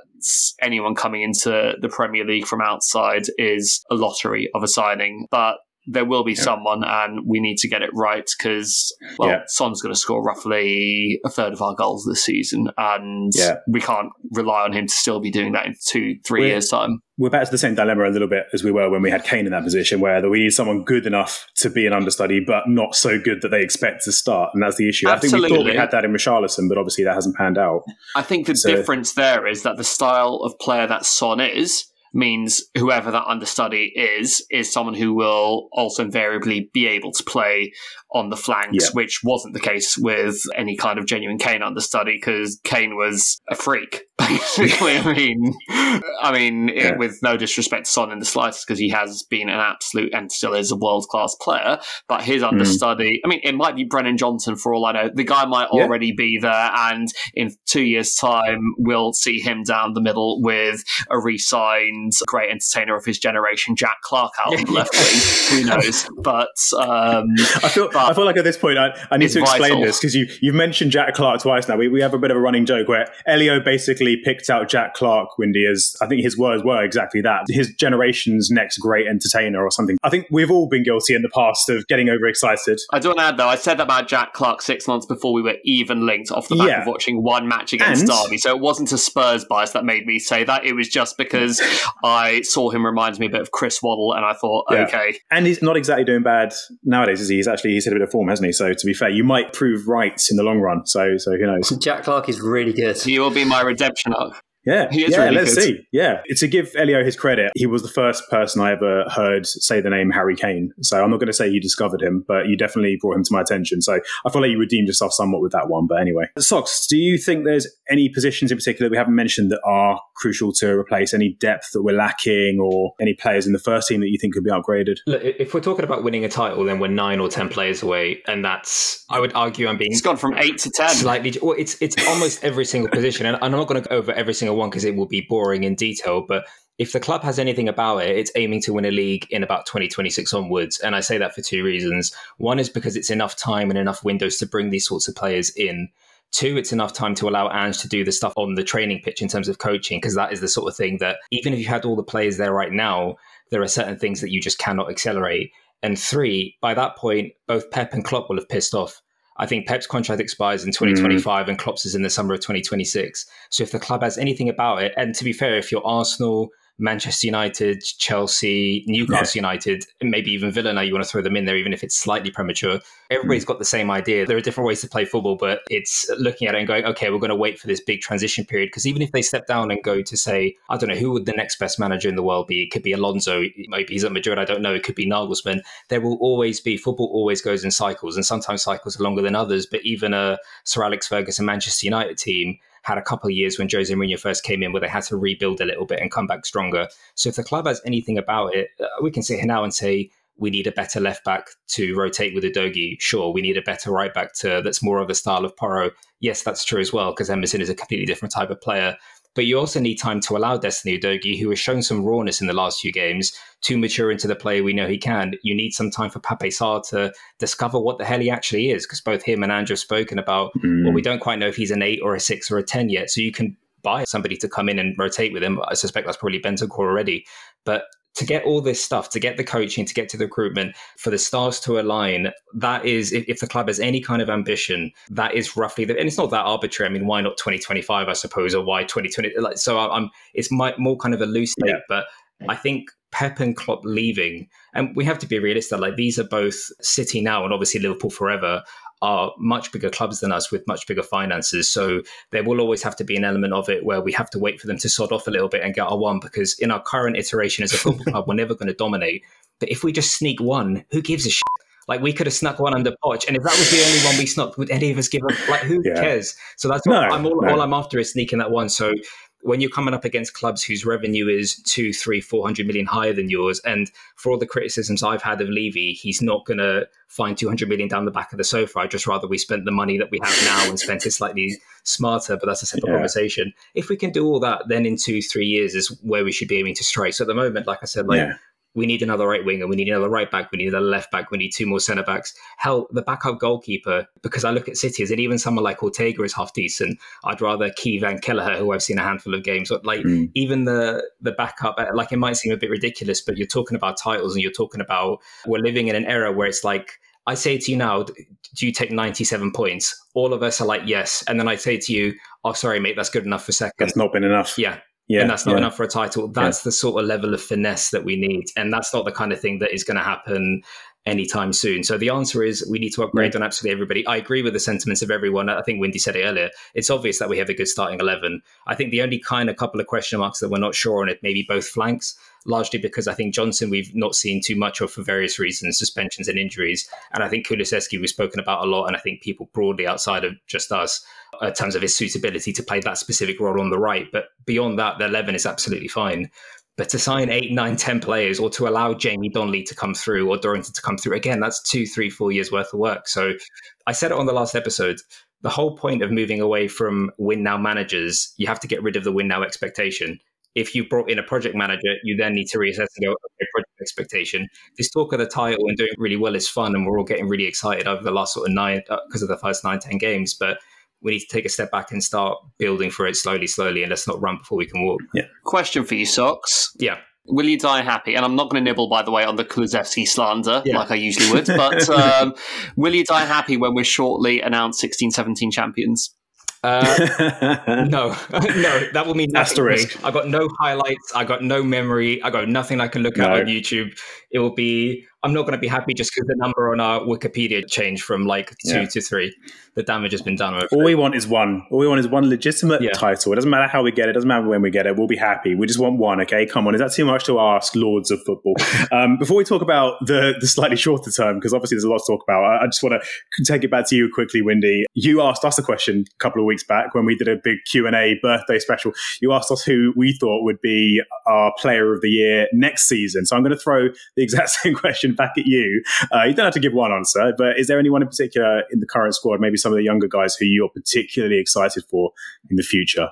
D: anyone coming into the Premier League from outside is a lottery of a signing, but. There will be someone, and we need to get it right because, well,
B: Yeah.
D: Son's going to score roughly a third of our goals this season, and
B: Yeah.
D: we can't rely on him to still be doing that in two, 3
B: We're-
D: years' time.
B: We're back to the same dilemma a little bit as we were when we had Kane in that position, where we need someone good enough to be an understudy, but not so good that they expect to start. And that's the issue. I think we thought we had that in Richarlison, but obviously that hasn't panned out.
D: I think the
B: So-
D: difference there is that the style of player that Son is means whoever that understudy is is someone who will also invariably be able to play on the flanks,
B: Yeah.
D: which wasn't the case with any kind of genuine Kane understudy because Kane was a freak. Basically, I mean, I mean, it- with no disrespect to Son in the slightest, because he has been an absolute and still is a world class player. But his
B: Mm.
D: understudy, I mean, it might be Brennan Johnson for all I know. The guy might
B: Yeah.
D: already be there, and in two years' time, we'll see him down the middle with a re-signed great entertainer of his generation, Jack Clarke, out on the left wing. Who knows? But um,
B: I feel,
D: But
B: I feel like at this point I, I need to explain
D: vital.
B: this because you, you've mentioned Jack Clarke twice now. We, we have a bit of a running joke where Elio basically picked out Jack Clarke, Windy, as I think his words were exactly that. His generation's next great entertainer or something. I think we've all been guilty in the past of getting overexcited.
D: I don't add though. I said that about Jack Clarke six months before we were even linked off the back
B: Yeah.
D: of watching one match against
B: And-
D: Derby. So it wasn't a Spurs bias that made me say that. It was just because I saw him reminds me a bit of Chris Waddle, and I thought,
B: Yeah.
D: okay,
B: And he's not exactly doing bad nowadays, is he? He's actually he's hit a bit of form, hasn't he? So to be fair, you might prove right in the long run. So so who knows?
C: Jack Clarke is really good.
D: he will be my redemption arc.
B: Yeah,
D: He is
B: yeah.
D: really
B: let's
D: good.
B: see. Yeah, to give Elio his credit, he was the first person I ever heard say the name Harry Kane. So I'm not going to say you discovered him, but you definitely brought him to my attention. So I feel like you redeemed yourself somewhat with that one. But anyway, Socs, do you think there's any positions in particular we haven't mentioned that are crucial to replace? Any depth that we're lacking, or any players in the first team that you think could be upgraded?
E: Look, if we're talking about winning a title, then we're nine or ten players away, and that's I would argue I'm being
D: It's gone from eight to ten.
E: slightly. Well, it's it's almost every single position, and I'm not going to go over every single one because it will be boring in detail. But if the club has anything about it, it's aiming to win a league in about 2026 onwards, and I say that for two reasons. One is because it's enough time and enough windows to bring these sorts of players in. Two, it's enough time to allow Ange to do the stuff on the training pitch in terms of coaching, because that is the sort of thing that even if you had all the players there right now, there are certain things that you just cannot accelerate. And three, by that point, both Pep and Klopp will have pissed off. I think Pep's contract expires in mm. 2025 and Klopp's is in the summer of 2026. So if the club has anything about it, and to be fair, if you're Arsenal, Manchester United, Chelsea, Newcastle United, and maybe even Villa now you want to throw them in there, even if it's slightly premature, everybody's hmm. got the same idea. There are different ways to play football, but it's looking at it and going, okay, we're going to wait for this big transition period. Because even if they step down and go to say, I don't know, who would the next best manager in the world be? It could be Alonso, maybe he's at Madrid, I don't know. It could be Nagelsmann. There will always be, football always goes in cycles, and sometimes cycles are longer than others. But even a Sir Alex Ferguson Manchester United team had a couple of years when Jose Mourinho first came in where they had to rebuild a little bit and come back stronger. So if the club has anything about it, uh, we can sit here now and say we need a better left back to rotate with Udogie. Sure, we need a better right back to that's more of a style of Porro. Yes, that's true as well because Emerson is a completely different type of player. But you also need time to allow Destiny Udogie, who has shown some rawness in the last few games, to mature into the player we know he can. You need some time for Pape Sarr to discover what the hell he actually is, because both him and Andrew have spoken about,
B: Mm.
E: well, we don't quite know if he's an eight or a six or a 10 yet. So you can buy somebody to come in and rotate with him. I suspect that's probably Bentancur already. But to get all this stuff, to get the coaching, to get to the recruitment, for the stars to align, that is, if, if the club has any kind of ambition, that is roughly the, and it's not that arbitrary. I mean, why not 2025, I suppose, or why 2020? Like, so I'm, it's my, more kind of a loose date,
B: Yeah.
E: but I think Pep and Klopp leaving, and we have to be realistic, like these are both City now and obviously Liverpool forever are much bigger clubs than us with much bigger finances. So there will always have to be an element of it where we have to wait for them to sod off a little bit and get our one because in our current iteration as a football club, we're never going to dominate. But if we just sneak one, who gives a shit? Like we could have snuck one under Poch, and if that was the only one we snuck, would any of us give up? Like who
B: Yeah.
E: cares? So that's
B: No,
E: what I'm all,
B: no.
E: all I'm after is sneaking that one. So when you're coming up against clubs whose revenue is two, three, four hundred million higher than yours, and for all the criticisms I've had of Levy, he's not going to find two hundred million down the back of the sofa. I'd just rather we spent the money that we have now and spent it slightly smarter. But that's a separate
B: Yeah.
E: conversation. If we can do all that, then in two, three years is where we should be aiming to strike. So at the moment, like I said, like
B: yeah.
E: We need another right winger, we need another right back, we need another left back, we need two more centre backs. Hell, the backup goalkeeper, because I look at City, and even someone like Ortega is half decent. I'd rather Caoimhin Kelleher, who I've seen a handful of games. Like
B: Mm.
E: even the the backup, uh, like it might seem a bit ridiculous, but you're talking about titles and you're talking about we're living in an era where it's like I say to you now, do you take 97 points? All of us are like, yes. And then I say to you, oh, sorry, mate, that's good enough for second.
B: That's not been enough.
E: Yeah,
B: yeah.
E: and that's not
B: yeah.
E: enough for a title. That's the sort of level of finesse that we need, and that's not the kind of thing that is going to happen anytime soon. So the answer is we need to upgrade on absolutely everybody. I agree with the sentiments of everyone. I think Windy said it earlier. It's obvious that we have a good starting eleven. I think the only kind of couple of question marks that we're not sure on it maybe both flanks. Largely because I think Johnson we've not seen too much of for various reasons, suspensions and injuries, and I think Kulusevski we've spoken about a lot, and I think people broadly outside of just us uh, in terms of his suitability to play that specific role on the right. But beyond that, the 11 is absolutely fine. But to sign eight, nine, ten players or to allow Jamie Donley to come through or Dorrington to come through, again, that's two, three, four years worth of work. So I said it on the last episode. The whole point of moving away from win now managers, you have to get rid of the win now expectation. If you brought in a project manager, you then need to reassess and go, okay, project expectation. This talk of the title and doing really well is fun, and we're all getting really excited over the last sort of nine because of the first nine, ten games. But we need to take a step back and start building for it slowly, slowly, and let's not run before we can walk. Yeah.
D: Question for you, Socs.
E: Yeah.
D: Will you die happy? And I'm not going to nibble, by the way, on the Kulusevski slander
E: Yeah.
D: like I usually would, but um, will you die happy when we're shortly announced 16 17 champions?
E: Uh, no, no, that will mean nothing to me.
B: Asterisk.
E: I got no highlights. I got no memory. I got nothing I can look at
B: No.
E: on YouTube. It will be. I'm not going to be happy just because the number on our Wikipedia changed from like two
B: Yeah.
E: to three. The damage has been done.
B: All we want is one. All we want is one legitimate
E: Yeah.
B: title. It doesn't matter how we get it. It doesn't matter when we get it. We'll be happy. We just want one. Okay, come on. Is that too much to ask, lords of football? um, before we talk about the the slightly shorter term, because obviously there's a lot to talk about. I, I just want to take it back to you quickly, Windy. You asked us a question a couple of weeks back when we did a big Q and A birthday special. You asked us who we thought would be our Player of the Year next season. So I'm going to throw the exact same question back at you. Uh, you don't have to give one answer, but is there anyone in particular in the current squad, maybe some of the younger guys who you're particularly excited for in the future?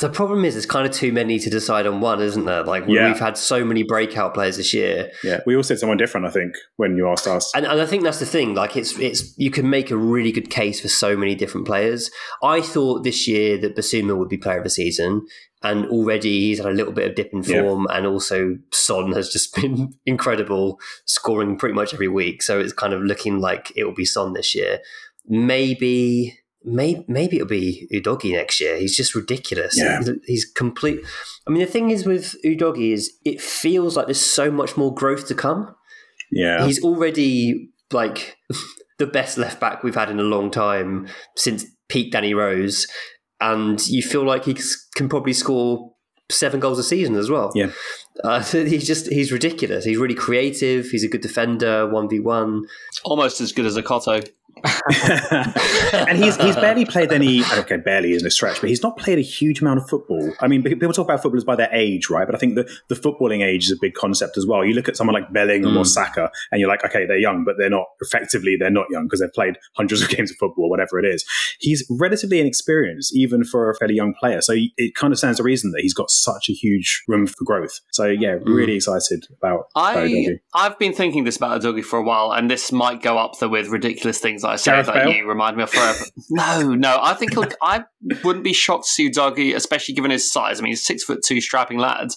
C: The problem is, it's kind of too many to decide on one, isn't there? Like
B: Yeah.
C: we've had so many breakout players this year,
B: Yeah, we all said someone different, I think, when you asked us.
C: and, and I think that's the thing. Like it's it's you can make a really good case for so many different players. I thought this year that Bissouma would be player of the season, and already he's had a little bit of dip in
B: Yeah.
C: form, and also Son has just been incredible, scoring pretty much every week. So it's kind of looking like it will be Son this year. Maybe. Maybe, maybe it'll be Udogie next year. He's just ridiculous.
B: Yeah.
C: He's, he's complete. I mean, the thing is with Udogie is it feels like there's so much more growth to come
B: yeah,
C: he's already like the best left back we've had in a long time since peak Danny Rose, and you feel like he can probably score seven goals a season as well.
B: Yeah.
C: Uh, he's just he's ridiculous. He's really creative. He's a good defender, one v one.
D: Almost as good as a Cotto.
B: and he's he's barely played any. Okay, barely isn't a stretch, but he's not played a huge amount of football. I mean, people talk about footballers by their age, right? But I think the, the footballing age is a big concept as well. You look at someone like Bellingham or Saka, and you're like, okay, they're young, but they're not effectively they're not young because they've played hundreds of games of football, or whatever it is. He's relatively inexperienced, even for a fairly young player. So it kind of stands to reason that he's got such a huge room for growth. So yeah, really excited about.
D: I, I've been thinking this about Udogie for a while, and this might go up there with ridiculous things I say
B: Gareth
D: that
B: Bale?
D: you remind me of forever. no, no, I think I wouldn't be shocked to see Udogie, especially given his size. I mean, he's six foot two, strapping lad.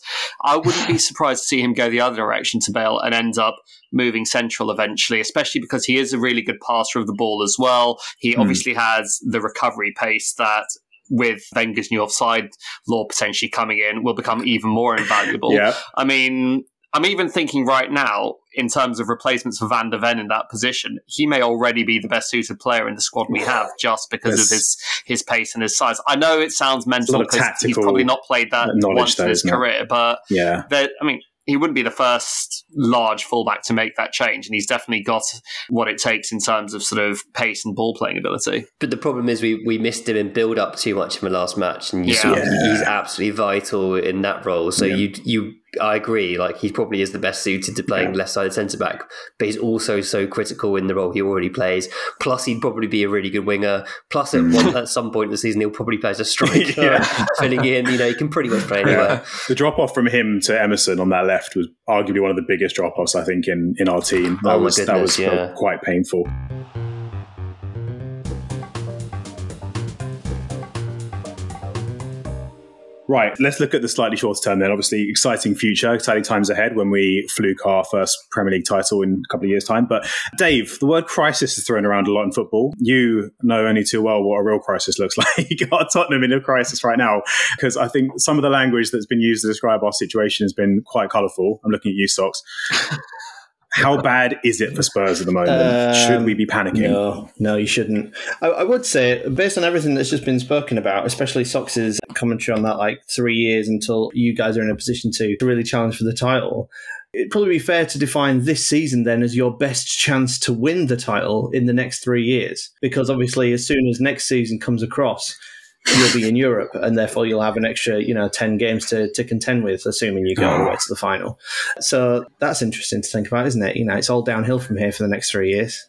D: I wouldn't be surprised to see him go the other direction to Bale and end up moving central eventually, especially because he is a really good passer of the ball as well. He
B: Hmm.
D: obviously has the recovery pace that. With Wenger's new offside law potentially coming in, will become even more invaluable.
B: Yeah,
D: I mean, I'm even thinking right now, in terms of replacements for Van der Ven in that position, he may already be the best suited player in the squad we have just because
B: Yes.
D: of his his pace and his size. I know it sounds mental because he's probably not played that once in his
B: it?
D: career, but
B: yeah.
D: I mean, he wouldn't be the first large fullback to make that change, and he's definitely got what it takes in terms of sort of pace and ball playing ability.
C: But the problem is we, we missed him in build up too much in the last match, and you
D: Yeah.
C: saw
B: Yeah.
C: he's absolutely vital in that role. So
B: Yeah.
C: you you I agree, like he probably is the best suited to playing left sided centre back, but he's also so critical in the role he already plays. Plus, he'd probably be a really good winger. Plus, at, one, at some point in the season, he'll probably play as a striker,
B: Yeah.
C: filling in. You know, he can pretty much play anywhere.
B: The drop off from him to Emerson on that left was arguably one of the biggest drop offs I think in, in our team. That
C: Oh
B: was that
C: goodness,
B: was uh,
C: yeah.
B: quite painful. Right, let's look at the slightly shorter term then. Obviously, exciting future, exciting times ahead when we fluke our first Premier League title in a couple of years' time. But Dave, the word crisis is thrown around a lot in football. You know only too well what a real crisis looks like. Our Tottenham in a crisis right now because I think some of the language that's been used to describe our situation has been quite colourful. I'm looking at you, Socs. How bad is it for Spurs at the moment? Should we be panicking?
F: Um, No, no, you shouldn't. I, I would say, based on everything that's just been spoken about, especially Socs's commentary on that, like three years until you guys are in a position to, to really challenge for the title. It'd probably be fair to define this season then as your best chance to win the title in the next three years, because obviously, as soon as next season comes across, you'll be in Europe, and therefore you'll have an extra, you know, ten games to, to contend with, assuming you go all the way to the final. So that's interesting to think about, isn't it? You know, it's all downhill from here for the next three years.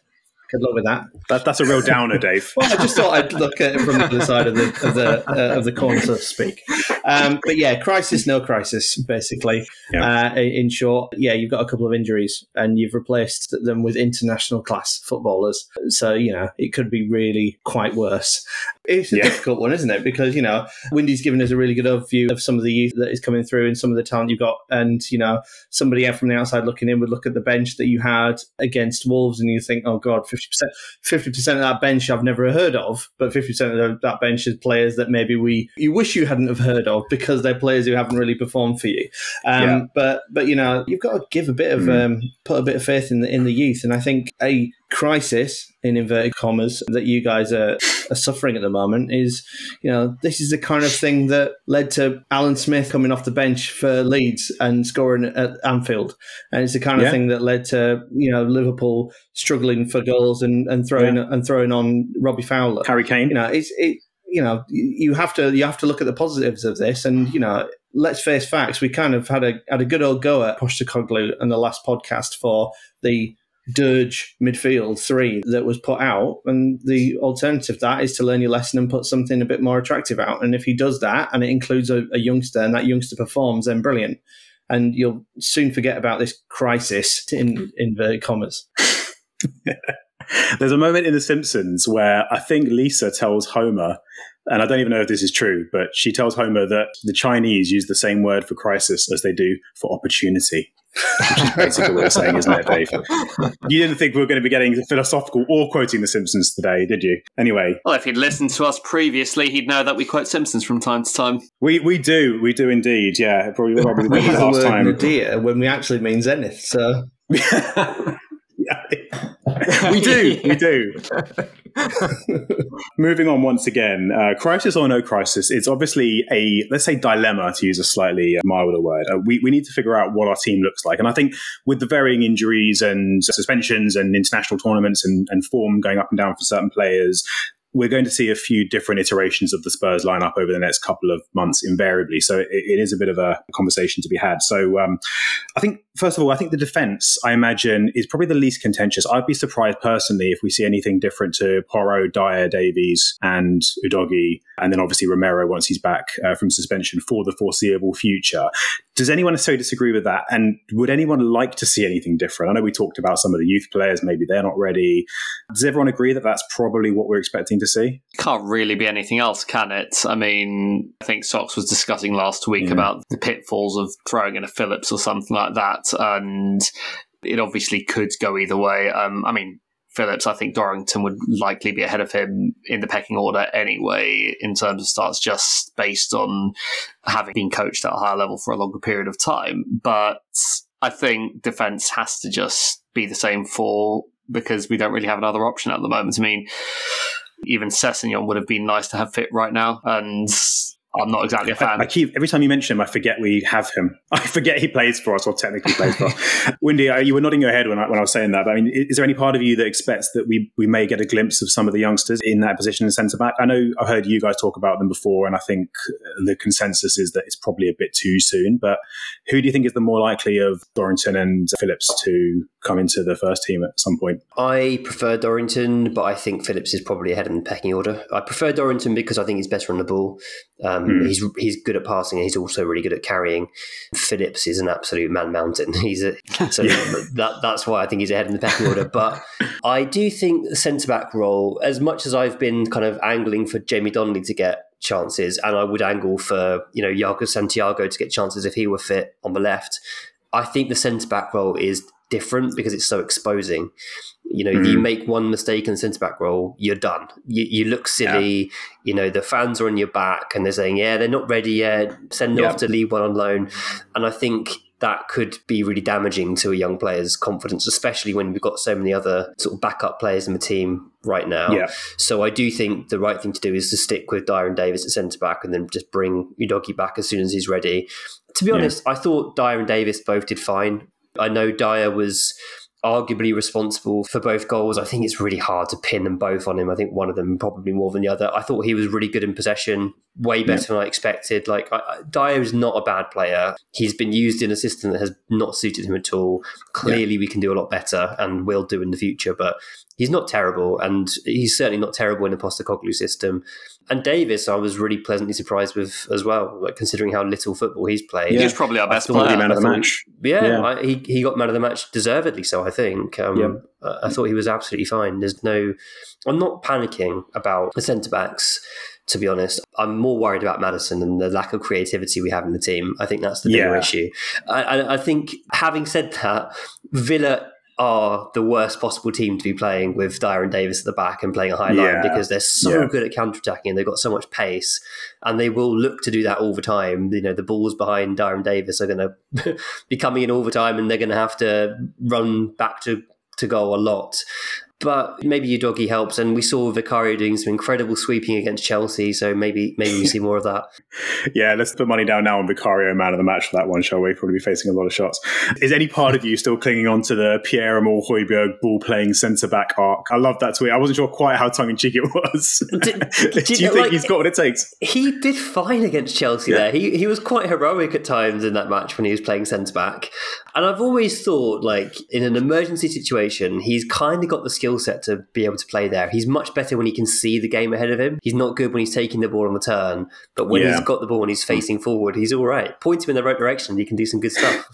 F: Good luck with that.
B: That, that's a real downer, Dave.
F: Well, I just thought I'd look at it from the other side of the of the uh, of the coin, so to speak. Um, but yeah, crisis, no crisis, basically.
B: Yeah.
F: Uh, in short, yeah, you've got a couple of injuries, and you've replaced them with international class footballers. So you know it could be really quite worse. It's a
B: Yeah.
F: difficult one, isn't it? Because you know Windy's given us a really good overview of some of the youth that is coming through and some of the talent you've got, and you know somebody from the outside looking in would look at the bench that you had against Wolves, and you think, oh god, fifty percent, fifty percent of that bench I've never heard of, but fifty percent of that bench is players that maybe we you wish you hadn't have heard of because they're players who haven't really performed for you. Um,
B: Yeah.
F: But but you know you've got to give a bit of
B: Mm.
F: um, put a bit of faith in the in the youth, and I think a crisis in inverted commas that you guys are, are suffering at the moment is you know this is the kind of thing that led to Alan Smith coming off the bench for Leeds and scoring at Anfield, and it's the kind of
B: Yeah.
F: thing that led to you know Liverpool struggling for goals and, and throwing and throwing on Robbie Fowler
B: Harry Kane.
F: you know it's it you know you you have to you have to look at the positives of this and you know let's face facts we kind of had a had a good old go at Postecoglou in the last podcast for the dirge midfield three that was put out. And the alternative that is to learn your lesson and put something a bit more attractive out. And if he does that and it includes a, a youngster and that youngster performs then brilliant. And you'll soon forget about this crisis in inverted commas.
B: There's a moment in The Simpsons where I think Lisa tells Homer, and I don't even know if this is true, but she tells Homer that the Chinese use the same word for crisis as they do for opportunity. Which is basically what you're saying, isn't it, Dave? You didn't think we were going to be getting philosophical or quoting The Simpsons today, did you? Anyway,
D: Well, if he'd listened to us previously, he'd know that we quote Simpsons from time to time.
B: we, we do, we do indeed. Yeah, probably probably
F: we use the word
B: time.
F: nadir when we actually mean zenith so
B: Yeah. we do, we do. Moving on once again, uh, crisis or no crisis, it's obviously a, let's say, dilemma to use a slightly milder word. Uh, we, we need to figure out what our team looks like. And I think with the varying injuries and suspensions and international tournaments and, and form going up and down for certain players, we're going to see a few different iterations of the Spurs lineup over the next couple of months, invariably. So it, it is a bit of a conversation to be had. So um, I think, first of all, I think the defense, I imagine, is probably the least contentious. I'd be surprised personally if we see anything different to Porro, Dier, Davies, and Udogie, and then obviously Romero once he's back uh, from suspension for the foreseeable future. Does anyone necessarily disagree with that? And would anyone like to see anything different? I know we talked about some of the youth players, maybe they're not ready. Does everyone agree that that's probably what we're expecting to see?
D: Can't really be anything else, can it? I mean, I think Socs was discussing last week
B: Yeah.
D: about the pitfalls of throwing in a Phillips or something like that, and it obviously could go either way. Um, I mean, Phillips, I think Dorrington would likely be ahead of him in the pecking order anyway, in terms of starts, just based on having been coached at a higher level for a longer period of time. But I think defence has to just be the same for because we don't really have another option at the moment. I mean, even Sessegnon would have been nice to have fit right now, and I'm not exactly a fan.
B: I keep every time you mention him, I forget we have him. I forget he plays for us or technically plays for us. Windy, uh, you were nodding your head when I, when I was saying that. But I mean, i- is there any part of you that expects that we we may get a glimpse of some of the youngsters in that position in centre back? I know I've heard you guys talk about them before, and I think the consensus is that it's probably a bit too soon. But who do you think is the more likely of Dorrington and Phillips to come into the first team at some point?
C: I prefer Dorrington, but I think Phillips is probably ahead in the pecking order. I prefer Dorrington because I think he's better on the ball. Um,
B: Hmm.
C: He's he's good at passing and he's also really good at carrying. Phillips is an absolute man mountain. He's a, so that that's why I think he's ahead in the pecking order. But I do think the centre back role, as much as I've been kind of angling for Jamie Donley to get chances, and I would angle for you know Yago Santiago to get chances if he were fit on the left. I think the centre back role is different because it's so exposing. You know, if you mm. make one mistake in the centre back role, you're done. You, you look silly. You know, the fans are on your back and they're saying, yeah, they're not ready yet. Send them
B: Yeah.
C: off to leave one on loan. And I think that could be really damaging to a young player's confidence, especially when we've got so many other sort of backup players in the team right now.
B: Yeah.
C: So I do think the right thing to do is to stick with Dier and Davies at centre back and then just bring Udogie back as soon as he's ready. To be honest, I thought Dier and Davies both did fine. I know Dier was arguably responsible for both goals. I think it's really hard to pin them both on him. I think one of them probably more than the other. I thought he was really good in possession, way better than I expected. Like I, I- Dier is not a bad player. He's been used in a system that has not suited him at all. Clearly, we can do a lot better and will do in the future. But he's not terrible, and he's certainly not terrible in the Postecoglou system. And Davies, I was really pleasantly surprised with as well, like considering how little football he's played.
D: He's probably our best player.
B: man of the
C: thought-
B: match.
C: Yeah,
B: Yeah.
C: I, he he got man of the match deservedly. So I think. Um,
B: Yeah.
C: I I thought he was absolutely fine. There's no. I'm not panicking about the centre backs. To be honest, I'm more worried about Maddison and the lack of creativity we have in the team. I think that's the bigger
B: Yeah.
C: issue. I, I, I think, having said that, Villa are the worst possible team to be playing with Dier Davies at the back and playing a high line because they're so
B: Yeah.
C: good at counter-attacking and they've got so much pace and they will look to do that all the time. You know, the balls behind Dier Davies are going to be coming in all the time and they're going to have to run back to, to goal a lot. But maybe Udogie helps, and we saw Vicario doing some incredible sweeping against Chelsea. So maybe maybe we see more of that.
B: Yeah, let's put money down now on Vicario, man of the match for that one, shall we? Probably be facing a lot of shots. Is any part of you still clinging on to the Pierre-Emile Højbjerg ball playing centre back arc? I love that tweet. I wasn't sure quite how tongue in cheek it was.
C: Did-
B: Do
C: did
B: you- think
C: like-
B: he's got what it takes?
C: He did fine against Chelsea
B: Yeah.
C: there. He he was quite heroic at times in that match when he was playing centre back. And I've always thought, like, in an emergency situation, he's kind of got the skill set to be able to play there. He's much better when he can see the game ahead of him. He's not good when he's taking the ball on the turn, but when
B: Yeah.
C: he's got the ball and he's facing forward, he's all right. Point him in the right direction, he can do some good stuff.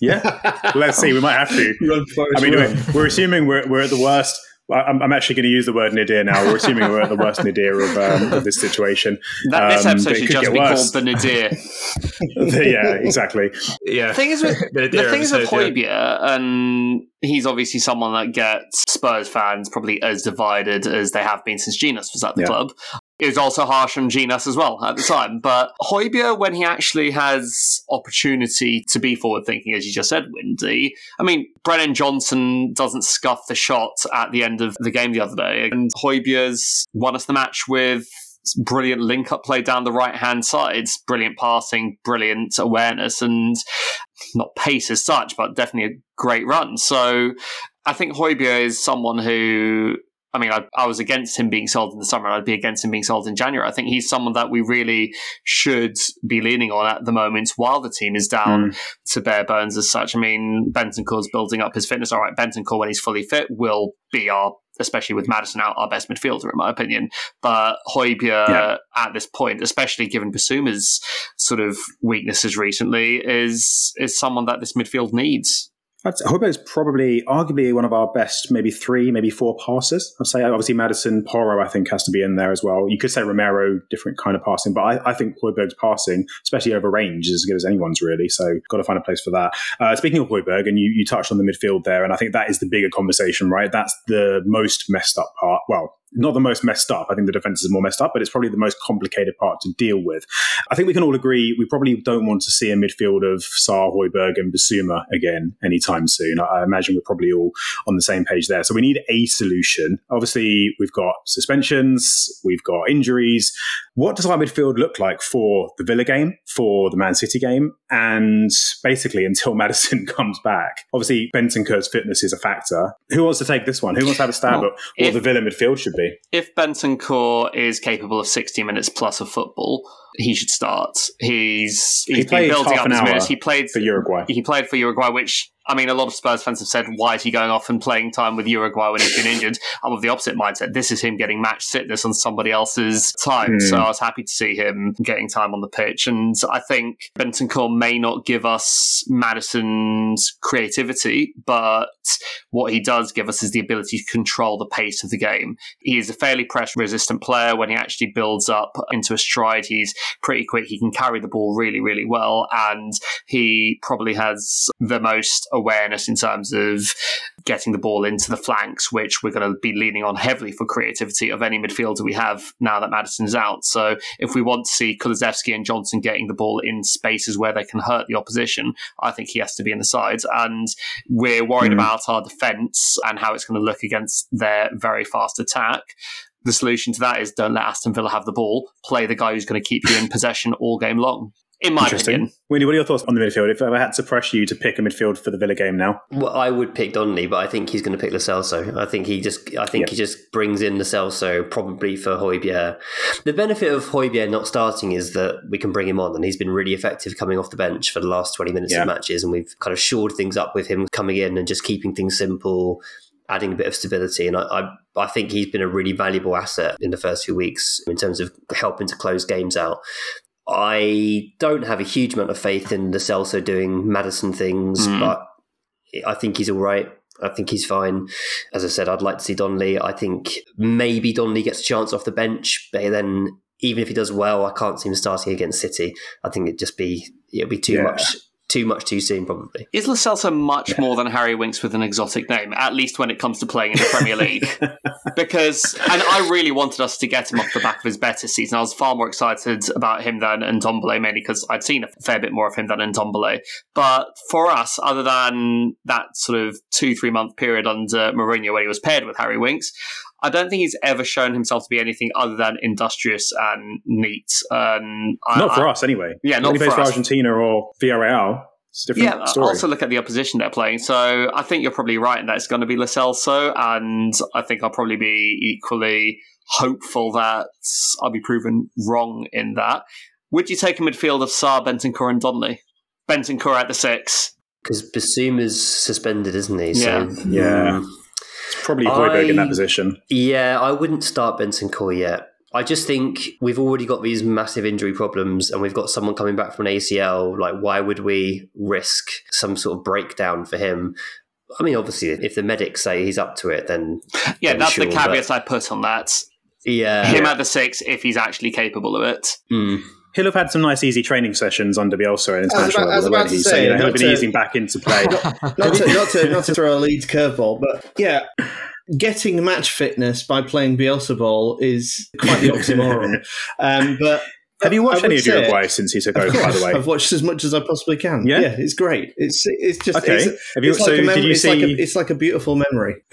B: Yeah, let's see. We might have to. I mean, we're, we're assuming we're, we're at the worst. I- I'm, I'm actually going to use the word nadir now. We're assuming we're at the worst nadir of, um, of this situation.
D: That, this
B: Um,
D: episode
B: but
D: should just be
B: worse.
D: called the Nadir.
B: yeah, exactly.
E: Yeah.
D: The thing is with
E: The
D: the
E: Nadir
D: is with
E: episode,
D: Højbjerg, and he's obviously someone that gets Spurs fans probably as divided as they have been since Jenas was at the
B: Yeah.
D: club. Is also harsh on Jenas as well at the time. But Højbjerg, when he actually has opportunity to be forward thinking, as you just said, Windy, I mean, Brennan Johnson doesn't scuff the shot at the end of the game the other day. And Højbjerg's won us the match with brilliant link up play down the right hand side, brilliant passing, brilliant awareness, and not pace as such, but definitely a great run. So I think Højbjerg is someone who I mean, I, I, was against him being sold in the summer. I'd be against him being sold in January. I think he's someone that we really should be leaning on at the moment while the team is down mm. to bare bones as such. I mean, Bentancur's building up his fitness. All right, Bentancur, when he's fully fit, will be our especially with Maddison out, our best midfielder, in my opinion. But Højbjerg, yeah. at this point, especially given Bissouma's sort of weaknesses recently, is is someone that this midfield needs.
B: Højbjerg is probably arguably one of our best, maybe three, maybe four passes. I'd say obviously Maddison, Porro, I think has to be in there as well. You could say Romero, different kind of passing, but I, I think Højbjerg's passing, especially over range, is as good as anyone's really. So got to find a place for that. Uh, speaking of Højbjerg, and you, you touched on the midfield there, and I think that is the bigger conversation, right? That's the most messed up part. Well, not the most messed up. I think the defense is more messed up, but it's probably the most complicated part to deal with. I think we can all agree we probably don't want to see a midfield of Sarr, Højbjerg, and Bissouma again anytime soon. I imagine we're probably all on the same page there. So we need a solution. Obviously, we've got suspensions, we've got injuries. What does our midfield look like for the Villa game, for the Man City game, and basically until Maddison comes back? Obviously, Benton Bentancur's fitness is a factor. Who wants to take this one? Who wants to have a stab well, at what if, the Villa midfield should be?
D: If Bentancur is capable of 60 minutes plus of football, he should start. He's he's he been building up his minutes. He played
B: for Uruguay.
D: He played for Uruguay, which I mean, a lot of Spurs fans have said, why is he going off and playing time with Uruguay when he's been injured? I'm of the opposite mindset. This is him getting match sickness on somebody else's time. Mm. So I was happy to see him getting time on the pitch. And I think Bentancur may not give us Maddison's creativity, but what he does give us is the ability to control the pace of the game. He is a fairly press resistant player. When he actually builds up into a stride, he's pretty quick. He can carry the ball really, really well. And he probably has the most awareness in terms of getting the ball into the flanks, which we're going to be leaning on heavily for creativity of any midfielder we have now that Maddison's out. So if we want to see Kulusevski and Johnson getting the ball in spaces where they can hurt the opposition, I think he has to be in the sides. And we're worried mm. about our defence and how it's going to look against their very fast attack the solution to that is don't let Aston Villa have the ball. Play the guy who's going to keep you in possession all game long in my opinion.
B: Windy, what are your thoughts on the midfield? If I had to press you to pick a midfield for the Villa game now,
C: well, I would pick Donley, but I think he's going to pick Lo Celso. I think he just, I think yep. he just brings in Lo Celso probably for Højbjerg. The benefit of Højbjerg not starting is that we can bring him on, and he's been really effective coming off the bench for the last twenty minutes yeah. of matches, and we've kind of shored things up with him coming in and just keeping things simple. Adding a bit of stability, and I, I, I think he's been a really valuable asset in the first few weeks in terms of helping to close games out. I don't have a huge amount of faith in the Celso doing Maddison things, mm. but I think he's all right. I think he's fine. As I said, I'd like to see Donley. I think maybe Donley gets a chance off the bench, but then even if he does well, I can't see him starting against City. I think it'd just be it'd be too yeah. much too much too soon, probably.
D: Is Lo Celso much yeah. more than Harry Winks with an exotic name, at least when it comes to playing in the Premier League? because, and I really wanted us to get him off the back of his better season. I was far more excited about him than Ndombele, mainly because I'd seen a fair bit more of him than Ndombele. But for us, other than that sort of two, three month period under Mourinho when he was paired with Harry Winks, I don't think he's ever shown himself to be anything other than industrious and neat. Um,
B: not
D: I,
B: for I, us, anyway.
D: Yeah, not
B: when he
D: for,
B: for Argentina or Villarreal.
D: yeah,
B: story.
D: also look at the opposition they're playing. So I think you're probably right in that it's going to be Lo Celso, and I think I'll probably be equally hopeful that I'll be proven wrong in that. Would you take a midfield of Sarr, Bentancur, and Donley? Bentancur at the six.
C: Because Bissouma's suspended, isn't he?
B: Yeah. So, yeah. Um, it's probably Højbjerg in that position.
C: Yeah, I wouldn't start Bentancur yet. I just think we've already got these massive injury problems and we've got someone coming back from an ACL. Like, why would we risk some sort of breakdown for him? I mean, obviously, if the medics say he's up to it, then.
D: Yeah,
C: then
D: that's
C: sure,
D: the caveat I put on that.
C: Yeah.
D: Him at the six if he's actually capable of it.
C: Mm
B: he'll have had some nice, easy training sessions under Bielsa and international level already. So you know, he'll be easing back into play.
F: not, not, to, not, to, not to throw a Leeds curveball, but yeah, getting match fitness by playing Bielsa ball is quite the oxymoron. um, but
B: Have you watched any of Uruguay since he took over? By the way,
F: I've watched as much as I possibly can.
B: Yeah?
F: it's great. It's it's just
B: Okay.
F: It's,
B: Have you-
F: it's
B: so
F: like a
B: did
F: mem-
B: you
F: it's like
B: see-
F: a, it's like a beautiful memory.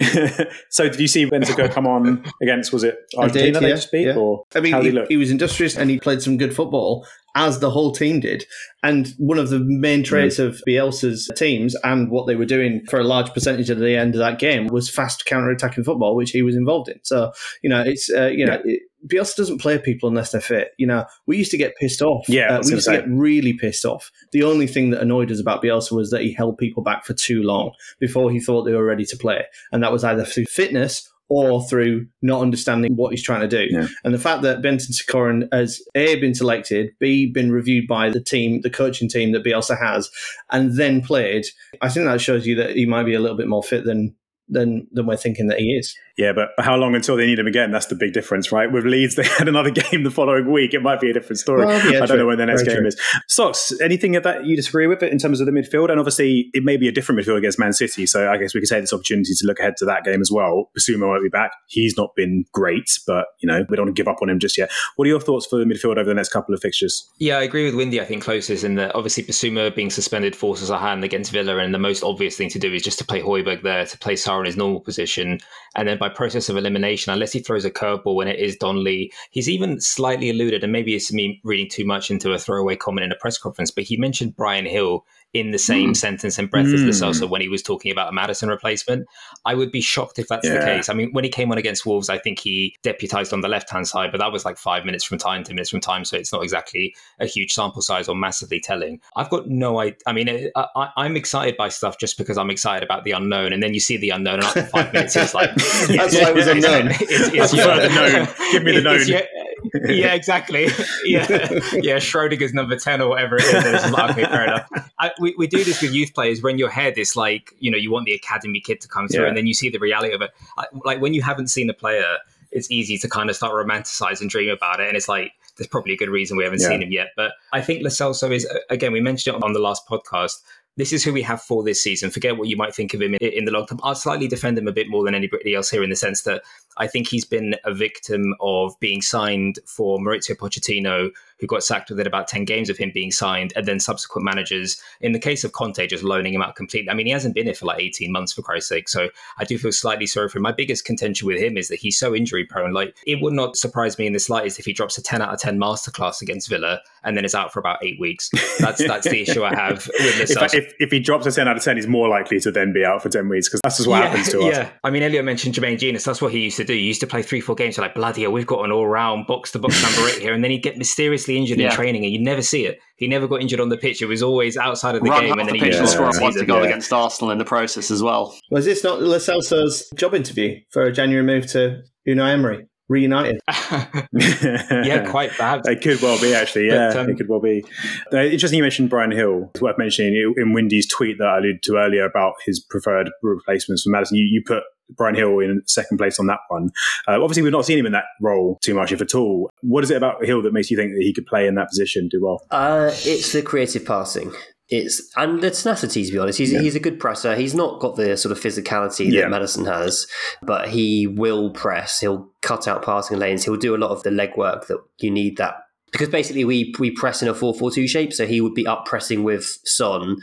B: so did you see Benzico come on against? Was it
F: I did,
B: Argentina?
F: yeah,
B: beat,
F: yeah.
B: or
F: I mean, he,
B: he
F: was industrious and he played some good football, as the whole team did. And one of the main
B: Mm.
F: traits of Bielsa's teams and what they were doing for a large percentage of the end of that game was fast counter-attacking football, which he was involved in. So, you know, it's, uh, you know, it, Bielsa doesn't play people unless they're fit. You know, we used to get pissed off.
B: Yeah,
F: Uh, we used to get really pissed off. The only thing that annoyed us about Bielsa was that he held people back for too long before he thought they were ready to play. And that was either through fitness or through not understanding what he's trying to do.
B: Yeah.
F: And the fact that Benson Sikoran has A, been selected, B, been reviewed by the team, the coaching team that Bielsa has, and then played, I think that shows you that he might be a little bit more fit than than than we're thinking that he is.
B: Yeah, but how long until they need him again? That's the big difference, right? With Leeds, they had another game the following week. It might be a different story.
F: Well, yeah,
B: I don't
F: true.
B: know when the next
F: Very
B: game
F: true.
B: is. Socs, anything of that you disagree with it in terms of the midfield? And obviously, it may be a different midfield against Man City. So I guess we could take this opportunity to look ahead to that game as well. Bissouma won't be back. He's not been great, but you know we don't want to give up on him just yet. What are your thoughts for the midfield over the next couple of fixtures?
E: Yeah, I agree with Windy. I think closest in that obviously Bissouma being suspended forces a hand against Villa, and the most obvious thing to do is just to play Højbjerg there, to play Sarr in his normal position, and then by process of elimination, unless he throws a curveball when it is Donley. he's even slightly alluded, and maybe it's me reading too much into a throwaway comment in a press conference, but he mentioned Bryan Gil in the same hmm. sentence and breath as
B: the hmm.
E: Lo Celso when he was talking about a Maddison replacement. I would be shocked if that's the case. I mean, when he came on against Wolves, I think he deputized on the left hand side, but that was like five minutes from time, ten minutes from time, so it's not exactly a huge sample size or massively telling. I've got no idea. I mean, I, I, I'm excited by stuff just because I'm excited about the unknown, and then you see the unknown, and after five minutes, it's like
F: That's why it was unknown.
E: It's,
B: That's why the known. Give me the
E: it's-
B: known.
E: yeah, yeah, exactly. Yeah, yeah. Schrodinger's number ten or whatever it is. And it's just like, okay, fair enough. I, we, we do this with youth players when your head is like, you know, you want the academy kid to come through,
B: Yeah.
E: and then you see the reality of it. I, like when you haven't seen a player, it's easy to kind of start romanticize and dream about it, and it's like there's probably a good reason we haven't
B: Yeah.
E: seen him yet. But I think Lo Celso is again. We mentioned it on the last podcast. This is who we have for this season. Forget what you might think of him in, in the long term. I'll slightly defend him a bit more than anybody else here in the sense that I think he's been a victim of being signed for Mauricio Pochettino, who got sacked within about 10 games of him being signed, and then subsequent managers, in the case of Conte, just loaning him out completely. I mean, he hasn't been here for like 18 months, for Christ's sake. So I do feel slightly sorry for him. My biggest contention with him is that he's so injury prone. Like, it would not surprise me in the slightest if he drops a 10 out of 10 masterclass against Villa and then is out for about eight weeks. That's that's the issue I have with Lo
B: If, if, if he drops a 10 out of 10, he's more likely to then be out for 10 weeks because that's just what happens to us.
E: Yeah, I mean, Elliot mentioned Jermaine Jenas. That's what he used to do. He used to play three, four games. You're like, bloody hell, we've got an all-round box-to-box number eight here, and then he'd get mysteriously injured in training, and you'd never see it. He never got injured on the pitch. It was always outside of the
D: Run
E: game,
D: off
E: and
D: the
E: then
D: pitch
E: he
D: and
E: just
D: score
B: Yeah.
D: one to goal
B: Yeah.
D: against Arsenal in the process as well.
F: Was this not Lo Celso's job interview for a January move to Unai Emery? Reunited.
E: yeah, quite bad.
B: It could well be, actually. Yeah,
E: But, um,
B: it could well be. Uh, interesting you mentioned Bryan Gil. It's worth mentioning in Windy's tweet that I alluded to earlier about his preferred replacements for Maddison. You, you put Bryan Gil in second place on that one. Uh, obviously, we've not seen him in that role too much, if at all. What is it about Gil that makes you think that he could play in that position, do well?
C: Uh, it's the creative passing. It's and the tenacity. To be honest, he's
B: Yeah.
C: he's a good presser. He's not got the sort of physicality
B: Yeah.
C: that Maddison has, but he will press. He'll cut out passing lanes. He'll do a lot of the legwork that you need that because basically we we press in a 4-4-2 shape so he would be up pressing with son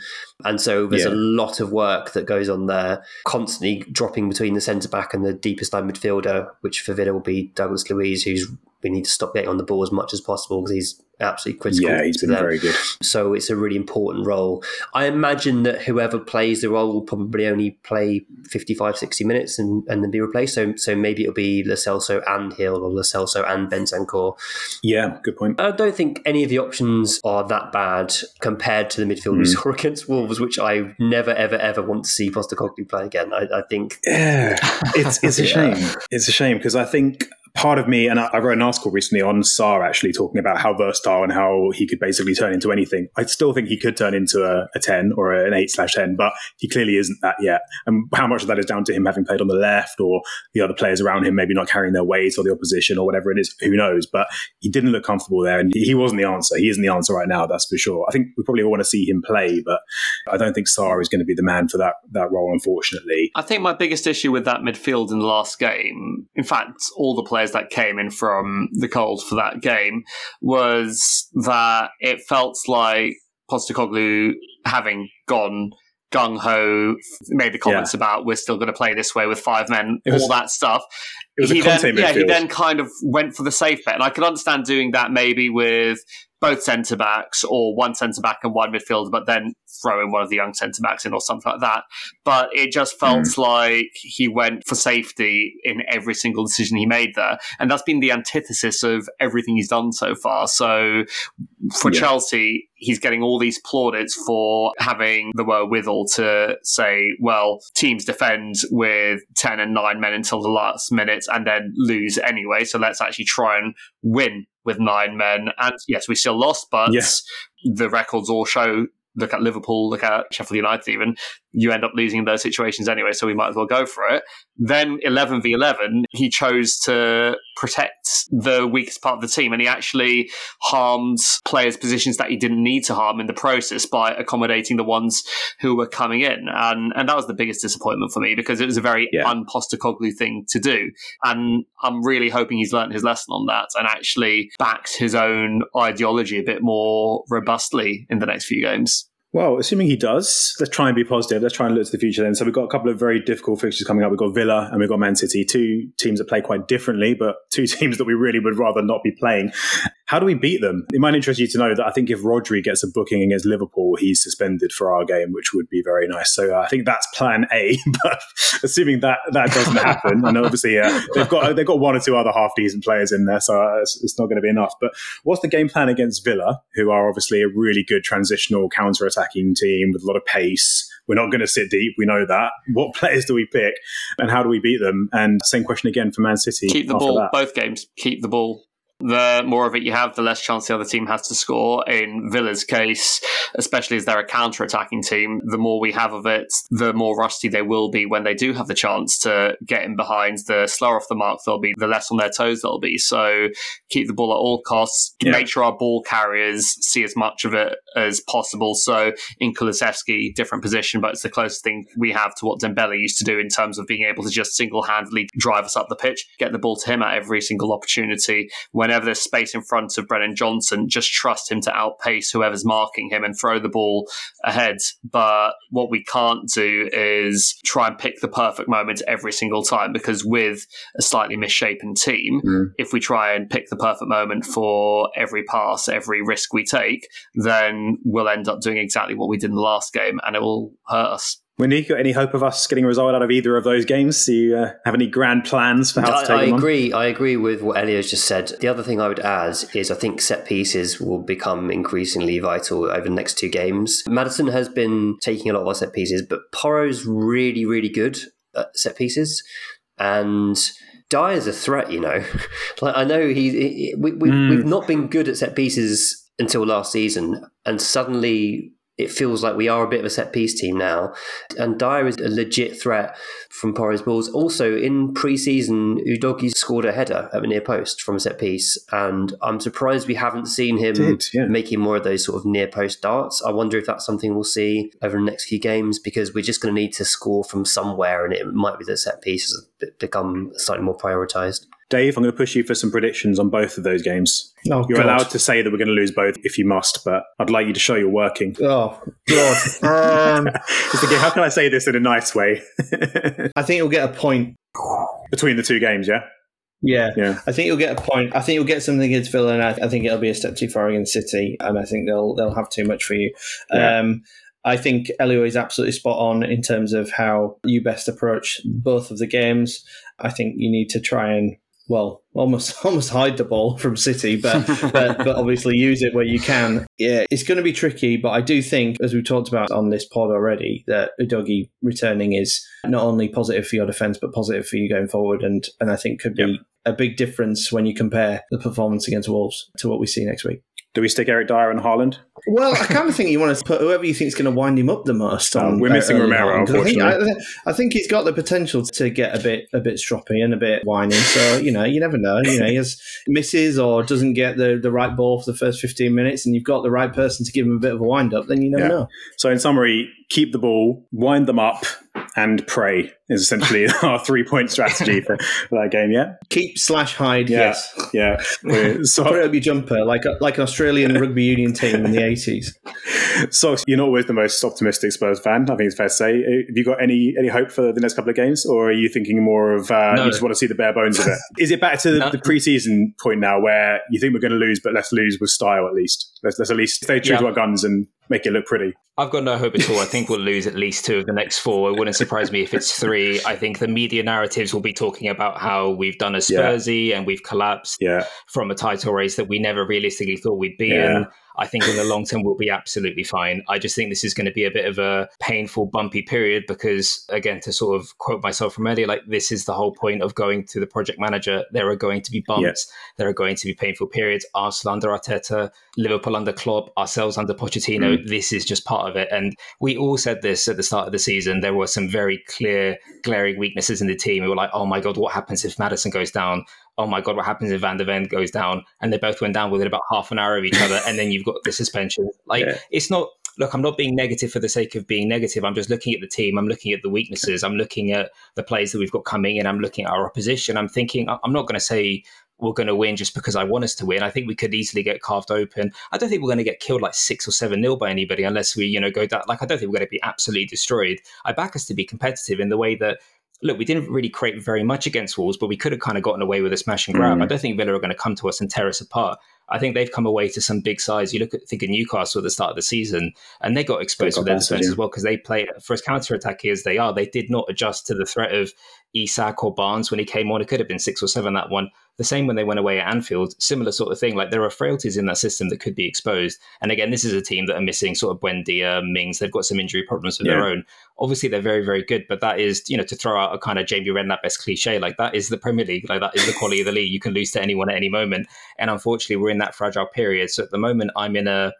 C: and so there's
B: Yeah.
C: a lot of work that goes on there constantly dropping between the centre back and the deepest line midfielder which for Villa will be Douglas Luiz who's we need to stop getting on the ball as much as possible because he's absolutely critical
B: Yeah, he's
C: to
B: been
C: them.
B: very good.
C: So it's a really important role. I imagine that whoever plays the role will probably only play 55, 60 minutes and, and then be replaced. So so maybe it'll be Lo Celso and Gil or Lo Celso and Bentancur.
B: Yeah, good point.
C: I don't think any of the options are that bad compared to the midfield
B: Hmm.
C: we saw against Wolves, which I never, ever, ever want to see Postecoglou play again. I, I think
B: Yeah, it's it's a
C: Yeah.
B: shame. It's a shame because I think part of me, and I, I wrote an article recently on Sarr actually talking about how versatile and how he could basically turn into anything. I still think he could turn into a, a 10 or an 8 slash 10, but he clearly isn't that yet. And how much of that is down to him having played on the left or the other players around him maybe not carrying their weight or the opposition or whatever it is, who knows? But he didn't look comfortable there and he wasn't the answer. He isn't the answer right now, that's for sure. I think we probably all want to see him play, but I don't think Sarr is going to be the man for that, that role, unfortunately.
D: I think my biggest issue with that midfield in the last game, in fact, all the players that came in from the cold for that game, was that it felt like Postecoglou having gone gung ho, made the comments about we're still going to play this way with five men,
B: was-
D: all that stuff.
B: It was
D: he
B: Conte
D: then, yeah, he then kind of went for the safe bet, and I can understand doing that maybe with both centre backs or one centre back and one midfielder, but then throwing one of the young centre backs in or something like that. But it just felt
B: Hmm.
D: like he went for safety in every single decision he made there, and that's been the antithesis of everything he's done so far. So for
B: Yeah.
D: Chelsea, he's getting all these plaudits for having the wherewithal to say, well, teams defend with 10 and 9 men until the last minute and then lose anyway. So let's actually try and win with nine men. And yes, we still lost, but
B: Yeah.
D: the records all show. Look at Liverpool, look at Sheffield United, even. You end up losing those situations anyway, so we might as well go for it. Then 11 v 11, he chose to protect the weakest part of the team, and he actually harmed players' positions that he didn't need to harm in the process by accommodating the ones who were coming in. And, and that was the biggest disappointment for me because it was a very
B: Yeah.
D: un-Postecoglou thing to do. And I'm really hoping he's learned his lesson on that and actually backs his own ideology a bit more robustly in the next few games.
B: Well, assuming he does, let's try and be positive. Let's try and look to the future then. So we've got a couple of very difficult fixtures coming up. We've got Villa and we've got Man City, two teams that play quite differently, but two teams that we really would rather not be playing. How do we beat them? It might interest you to know that I think if Rodri gets a booking against Liverpool, he's suspended for our game, which would be very nice. So uh, I think that's plan A. But assuming that that doesn't happen, and obviously uh, they've got they've got one or two other half decent players in there, so uh, it's, it's not going to be enough. But what's the game plan against Villa, who are obviously a really good transitional counter attacking team with a lot of pace? We're not going to sit deep. We know that. What players do we pick, and how do we beat them? And same question again for Man City.
D: Keep the ball,
B: that.
D: both games, keep the ball. The more of it you have, the less chance the other team has to score. In Villa's case, especially as they're a counter attacking team, the more we have of it, the more rusty they will be when they do have the chance to get in behind. The slower off the mark they'll be, the less on their toes they'll be. So keep the ball at all costs.
B: Yeah.
D: Make sure our ball carriers see as much of it as possible. So in Kulusevski, different position, but it's the closest thing we have to what Dembele used to do in terms of being able to just single handedly drive us up the pitch, get the ball to him at every single opportunity. Whenever there's space in front of Brennan Johnson, just trust him to outpace whoever's marking him and throw the ball ahead. But what we can't do is try and pick the perfect moment every single time because with a slightly misshapen team,
B: Mm.
D: if we try and pick the perfect moment for every pass, every risk we take, then we'll end up doing exactly what we did in the last game and it will hurt us.
B: Monique, got any hope of us getting a result out of either of those games? Do you uh, have any grand plans for how to
C: I,
B: take
C: I
B: them on?
C: agree. I agree with what Elio's just said. The other thing I would add is I think set pieces will become increasingly vital over the next two games. Maddison has been taking a lot of our set pieces, but Porro's really, really good at set pieces, and Dier's a threat. You know, like I know he, he we, we've,
B: Mm.
C: we've not been good at set pieces until last season, and suddenly. It feels like we are a bit of a set piece team now, and Dier is a legit threat from Porro's balls. Also, in pre-season, Udogie scored a header at the near post from a set piece, and I'm surprised we haven't seen him
B: Did, yeah.
C: making more of those sort of near post darts. I wonder if that's something we'll see over the next few games because we're just going to need to score from somewhere, and it might be the set pieces become slightly more prioritised.
B: Dave, I'm going to push you for some predictions on both of those games.
F: Oh,
B: You're
F: God.
B: allowed to say that we're going to lose both if you must, but I'd like you to show you're working.
F: Oh, God. um,
B: thinking, how can I say this in a nice way?
F: I think you'll get a point.
B: Between the two games, yeah?
F: Yeah.
B: Yeah.
F: I think you'll get a point. I think you'll get something against Villa, and I, I think it'll be a step too far against City, and I think they'll they'll have too much for you.
B: Yeah.
F: Um, I think Elio is absolutely spot on in terms of how you best approach both of the games. I think you need to try and well, almost almost hide the ball from City, but but, but obviously use it where you can. Yeah, it's going to be tricky, but I do think, as we talked about on this pod already, that Udogie returning is not only positive for your defence, but positive for you going forward, and and I think could be.
B: Yep.
F: A big difference when you compare the performance against Wolves to what we see next week.
B: Do we stick Eric Dier and Haaland?
F: Well, I kind of think you want to put whoever you think is going to wind him up the most. On,
B: Oh, we're missing Romero,
F: 'cause I think,
B: unfortunately.
F: I, I think he's got the potential to get a bit a bit stroppy and a bit whiny. So you know, you never know. You know, he has misses or doesn't get the, the right ball for the first fifteen minutes, and you've got the right person to give him a bit of a wind up. Then you never
B: Yeah.
F: know.
B: So, in summary, keep the ball, wind them up, and pray is essentially our three point strategy for, for that game. Yeah,
F: Keep slash hide.
B: Yeah.
F: Yes.
B: yeah. We're-
F: Put it up your jumper like like an Australian rugby union team in the eighties.
B: so you're not always the most optimistic Spurs fan. I think it's fair to say. Have you got any any hope for the next couple of games, or are you thinking more of uh,
E: No.
B: you just want to see the bare bones of it? Is it back to the,
E: No.
B: the preseason point now, where you think we're going to lose, but let's lose with style at least? Let's, let's at least stay true
E: Yeah.
B: to our guns and make it look pretty.
E: I've got no hope at all. I think we'll lose at least two of the next four. It wouldn't surprise me if it's three. I think the media narratives will be talking about how we've done a
B: Yeah.
E: Spursy and we've collapsed
B: Yeah,
E: from a title race that we never realistically thought we'd be
B: Yeah.
E: in. I think in the long term we'll be absolutely fine. I just think this is going to be a bit of a painful, bumpy period because, again, to sort of quote myself from earlier, like this is the whole point of going to the project manager. There are going to be bumps. There are going to be painful periods. Arsenal under Arteta, Liverpool under Klopp, ourselves under Pochettino. Mm. This is just part of it. And we all said this at the start of the season. There were some very clear, glaring weaknesses in the team. We were like, oh my God, what happens if Maddison goes down? Oh my god, what happens if Van der Ven goes down? And they both went down within about half an hour of each other, and then you've got the suspension. Like
B: Yeah.
E: it's not. Look, I'm not being negative for the sake of being negative. I'm just looking at the team. I'm looking at the weaknesses. I'm looking at the players that we've got coming in. I'm looking at our opposition. I'm thinking. I'm not going to say we're going to win just because I want us to win. I think we could easily get carved open. I don't think we're going to get killed like six or seven nil by anybody unless we, you know, go down. Like I don't think we're going to be absolutely destroyed. I back us to be competitive in the way that look, we didn't really create very much against Wolves, but we could have kind of gotten away with a smash and grab.
B: Mm.
E: I don't think Villa are going to come to us and tear us apart. I think they've come away to some big sides. You look at think of Newcastle at the start of the season, and they got exposed
B: got
E: with their defense
B: yeah.
E: as well because they play for as counter attacky as they are. They did not adjust to the threat of Isak or Barnes when he came on. It could have been six or seven that one. The same when they went away at Anfield. Similar sort of thing. Like there are frailties in that system that could be exposed. And again, this is a team that are missing sort of Buendia, Mings. They've got some injury problems of their own. Obviously, they're very, very good, but that is, you know, to throw out a kind of Jamie Redknapp best cliche, like that is the Premier League. Like that is the quality of the league. You can lose to anyone at any moment. And unfortunately, we're in that fragile period. So at the moment, I'm in a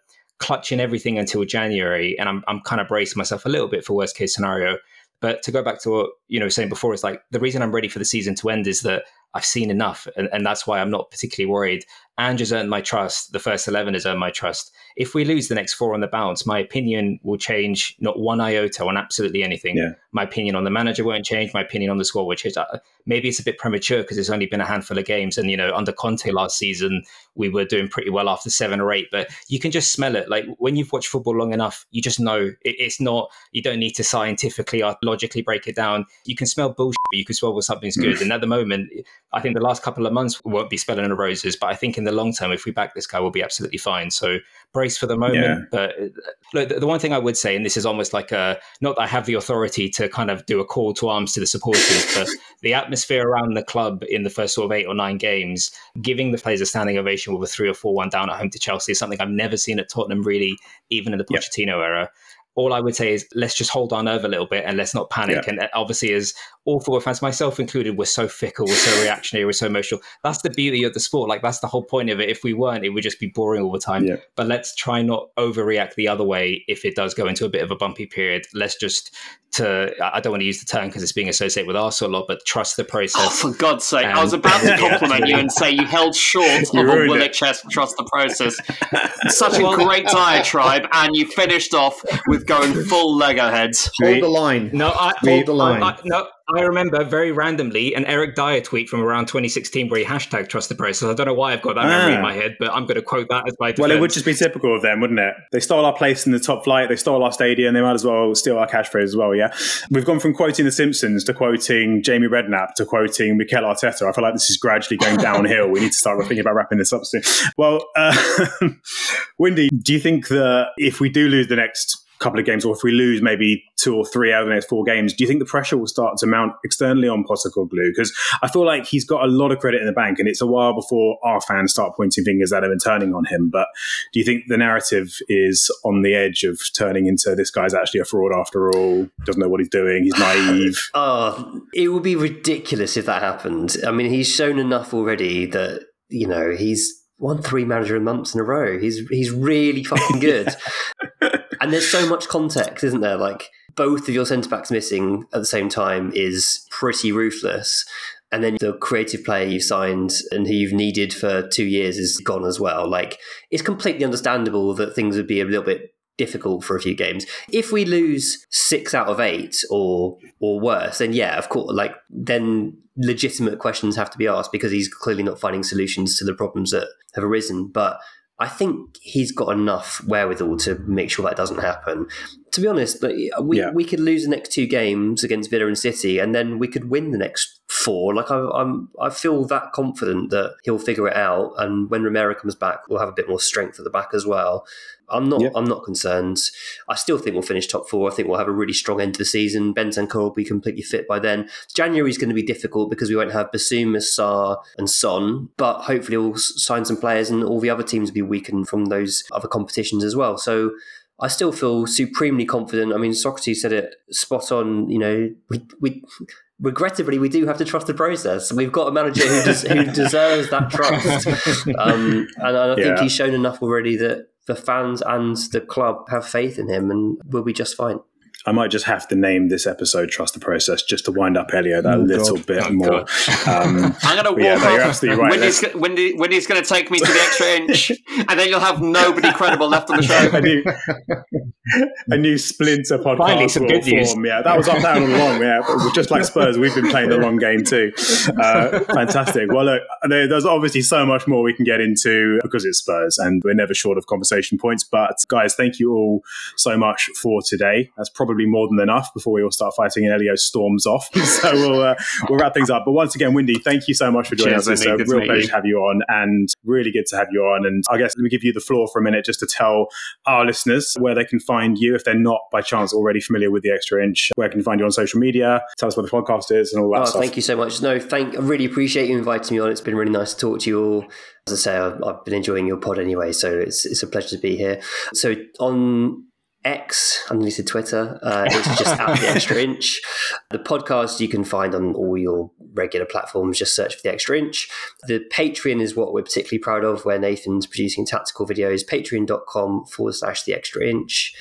E: clutching everything until January, and I'm I'm kind of bracing myself a little bit for worst case scenario. But to go back to what you know saying before is like the reason I'm ready for the season to end is that I've seen enough, and, and that's why I'm not particularly worried. Has earned my trust. The first eleven has earned my trust. If we lose the next four on the bounce, my opinion will change not one iota on absolutely anything.
B: Yeah.
E: My opinion on the manager won't change. My opinion on the squad will change. Uh, Maybe it's a bit premature because it's only been a handful of games, and you know under Conte last season we were doing pretty well after seven or eight. But you can just smell it. Like when you've watched football long enough, you just know it, it's not. You don't need to scientifically or logically break it down. You can smell bullshit, but you can smell when something's good. and at the moment, I think the last couple of months won't be spelling the roses. But I think in the long term, if we back this guy, we'll be absolutely fine. So brace for the moment.
B: Yeah.
E: But uh, look, the, the one thing I would say, and this is almost like a not that I have the authority to kind of do a call to arms to the supporters, but the atmosphere around the club in the first sort of eight or nine games, giving the players a standing ovation with a three or four one down at home to Chelsea is something I've never seen at Tottenham really, even in the
B: Yep.
E: Pochettino era. All I would say is let's just hold our nerve a little bit and let's not panic.
B: Yeah.
E: And uh, obviously, as all football fans, myself included, we're so fickle, we're so reactionary, we're so emotional. That's the beauty of the sport. Like that's the whole point of it. If we weren't, it would just be boring all the time.
B: Yeah.
E: But let's try not overreact the other way if it does go into a bit of a bumpy period. Let's just to I don't want to use the term because it's being associated with Arsenal a lot, but trust the process.
D: Oh, for God's sake. I was about to compliment you and say you held short of a
B: ruined
D: Willock
B: it.
D: chest, trust the process. Such a great diatribe, and you finished off with going full Lego heads.
F: Hold the line.
E: No, I,
F: Read the line.
E: I, I- no, I remember very randomly an Eric Dier tweet from around 2016 where he hashtag trust the process. I don't know why I've got that memory
B: Ah.
E: in my head, but I'm going to quote that as my defense.
B: Well, it would just be typical of them, wouldn't it? They stole our place in the top flight. They stole our stadium. They might as well steal our catchphrase as well. Yeah, we've gone from quoting The Simpsons to quoting Jamie Redknapp to quoting Mikel Arteta. I feel like this is gradually going downhill. we need to start thinking about wrapping this up soon. Well, uh, Windy, do you think that if we do lose the next couple of games, or if we lose maybe two or three out of the next four games, do you think the pressure will start to mount externally on Postecoglou? Because I feel like he's got a lot of credit in the bank, and it's a while before our fans start pointing fingers at him and turning on him. But do you think the narrative is on the edge of turning into this guy's actually a fraud after all? Doesn't know what he's doing. He's naive.
C: Oh, it would be ridiculous if that happened. I mean, he's shown enough already that you know he's won three manager of months in a row. He's he's really fucking good. And there's so much context, isn't there? Like both of your centre backs missing at the same time is pretty ruthless. And then the creative player you've signed and who you've needed for two years is gone as well. Like it's completely understandable that things would be a little bit difficult for a few games. If we lose six out of eight or or worse, then yeah, of course, like then legitimate questions have to be asked because he's clearly not finding solutions to the problems that have arisen. But I think he's got enough wherewithal to make sure that doesn't happen. To be honest, we yeah. we could lose the next two games against Villa and City, and then we could win the next four. Like I, I'm, I feel that confident that he'll figure it out, and when Romero comes back, we'll have a bit more strength at the back as well. I'm not. Yep. I'm not concerned. I still think we'll finish top four. I think we'll have a really strong end to the season. Bentancur will be completely fit by then. January is going to be difficult because we won't have Bissouma, Sarr, and Son. But hopefully, we'll sign some players, and all the other teams will be weakened from those other competitions as well. So. I still feel supremely confident. I mean, Socrates said it spot on. You know, we, we regrettably, we do have to trust the process. We've got a manager who, des- who deserves that trust, um, and I think yeah. he's shown enough already that the fans and the club have faith in him and we'll be just fine.
B: I might just have to name this episode "Trust the Process" just to wind up Elio that oh, little God. bit oh, more. Um,
D: I'm going to walk yeah, off. You're absolutely right. Windy's, Wendy, Windy's going to take me to the extra inch, and then you'll have nobody credible left on the show.
B: a, new, a new splinter podcast Finally, some good news. Form. Yeah, that was up down and along. Yeah, just like Spurs, we've been playing the long game too. Uh, fantastic. Well, look, there's obviously so much more we can get into because it's Spurs, and we're never short of conversation points. But guys, thank you all so much for today. That's probably probably more than enough before we all start fighting and Elio storms off. so we'll uh, we'll wrap things up. But once again, Windy, thank you so much for joining Cheers, us. It's a real pleasure you. to have you on, and really good to have you on. And I guess let me give you the floor for a minute just to tell our listeners where they can find you if they're not by chance already familiar with the Extra Inch. Where can you find you on social media? Tell us what the podcast is and all that. Oh, stuff.
C: thank you so much. No, thank. I really appreciate you inviting me on. It's been really nice to talk to you all. As I say, I've, I've been enjoying your pod anyway, so it's it's a pleasure to be here. So on X underneath the Twitter. Uh, it's just at the extra inch. The podcast you can find on all your regular platforms. Just search for the extra inch. The Patreon is what we're particularly proud of, where Nathan's producing tactical videos. Patreon.com forward slash the extra inch.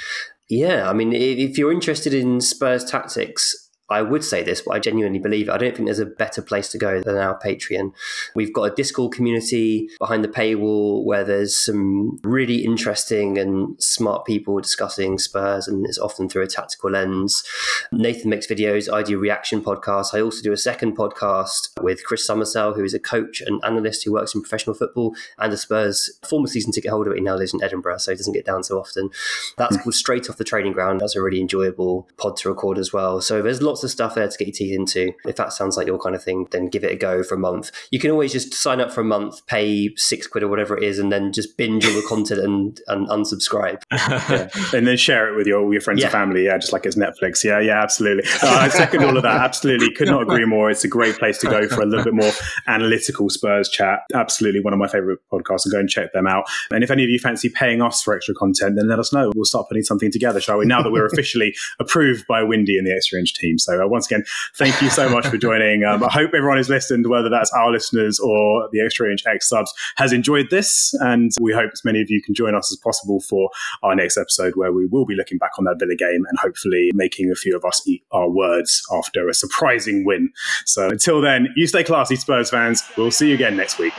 C: Yeah, I mean, if you're interested in Spurs tactics, I would say this, but I genuinely believe it. I don't think there's a better place to go than our Patreon. We've got a Discord community behind the paywall where there's some really interesting and smart people discussing Spurs, and it's often through a tactical lens. Nathan makes videos. I do reaction podcasts. I also do a second podcast with Chris Summersell, who is a coach and analyst who works in professional football and a Spurs former season ticket holder. but He now lives in Edinburgh, so he doesn't get down so often. That's called Straight Off the Training Ground. That's a really enjoyable pod to record as well. So there's lots lots of stuff there to get your teeth into. If that sounds like your kind of thing, then give it a go for a month. You can always just sign up for a month, pay six quid or whatever it is, and then just binge all the content and, and unsubscribe.
B: Yeah. and then share it with your, your friends yeah. and family. Yeah, just like it's Netflix. Yeah, yeah, absolutely. Uh, I second all of that. Absolutely. Could not agree more. It's a great place to go for a little bit more analytical Spurs chat. Absolutely one of my favorite podcasts. And go and check them out. And if any of you fancy paying us for extra content, then let us know. We'll start putting something together, shall we? Now that we're officially approved by Windy and the Extra Inch team. So so uh, once again, thank you so much for joining. Um, I hope everyone who's listened, whether that's our listeners or the Extra Inch X subs, has enjoyed this. And we hope as many of you can join us as possible for our next episode where we will be looking back on that Villa game and hopefully making a few of us eat our words after a surprising win. So until then, you stay classy, Spurs fans. We'll see you again next week.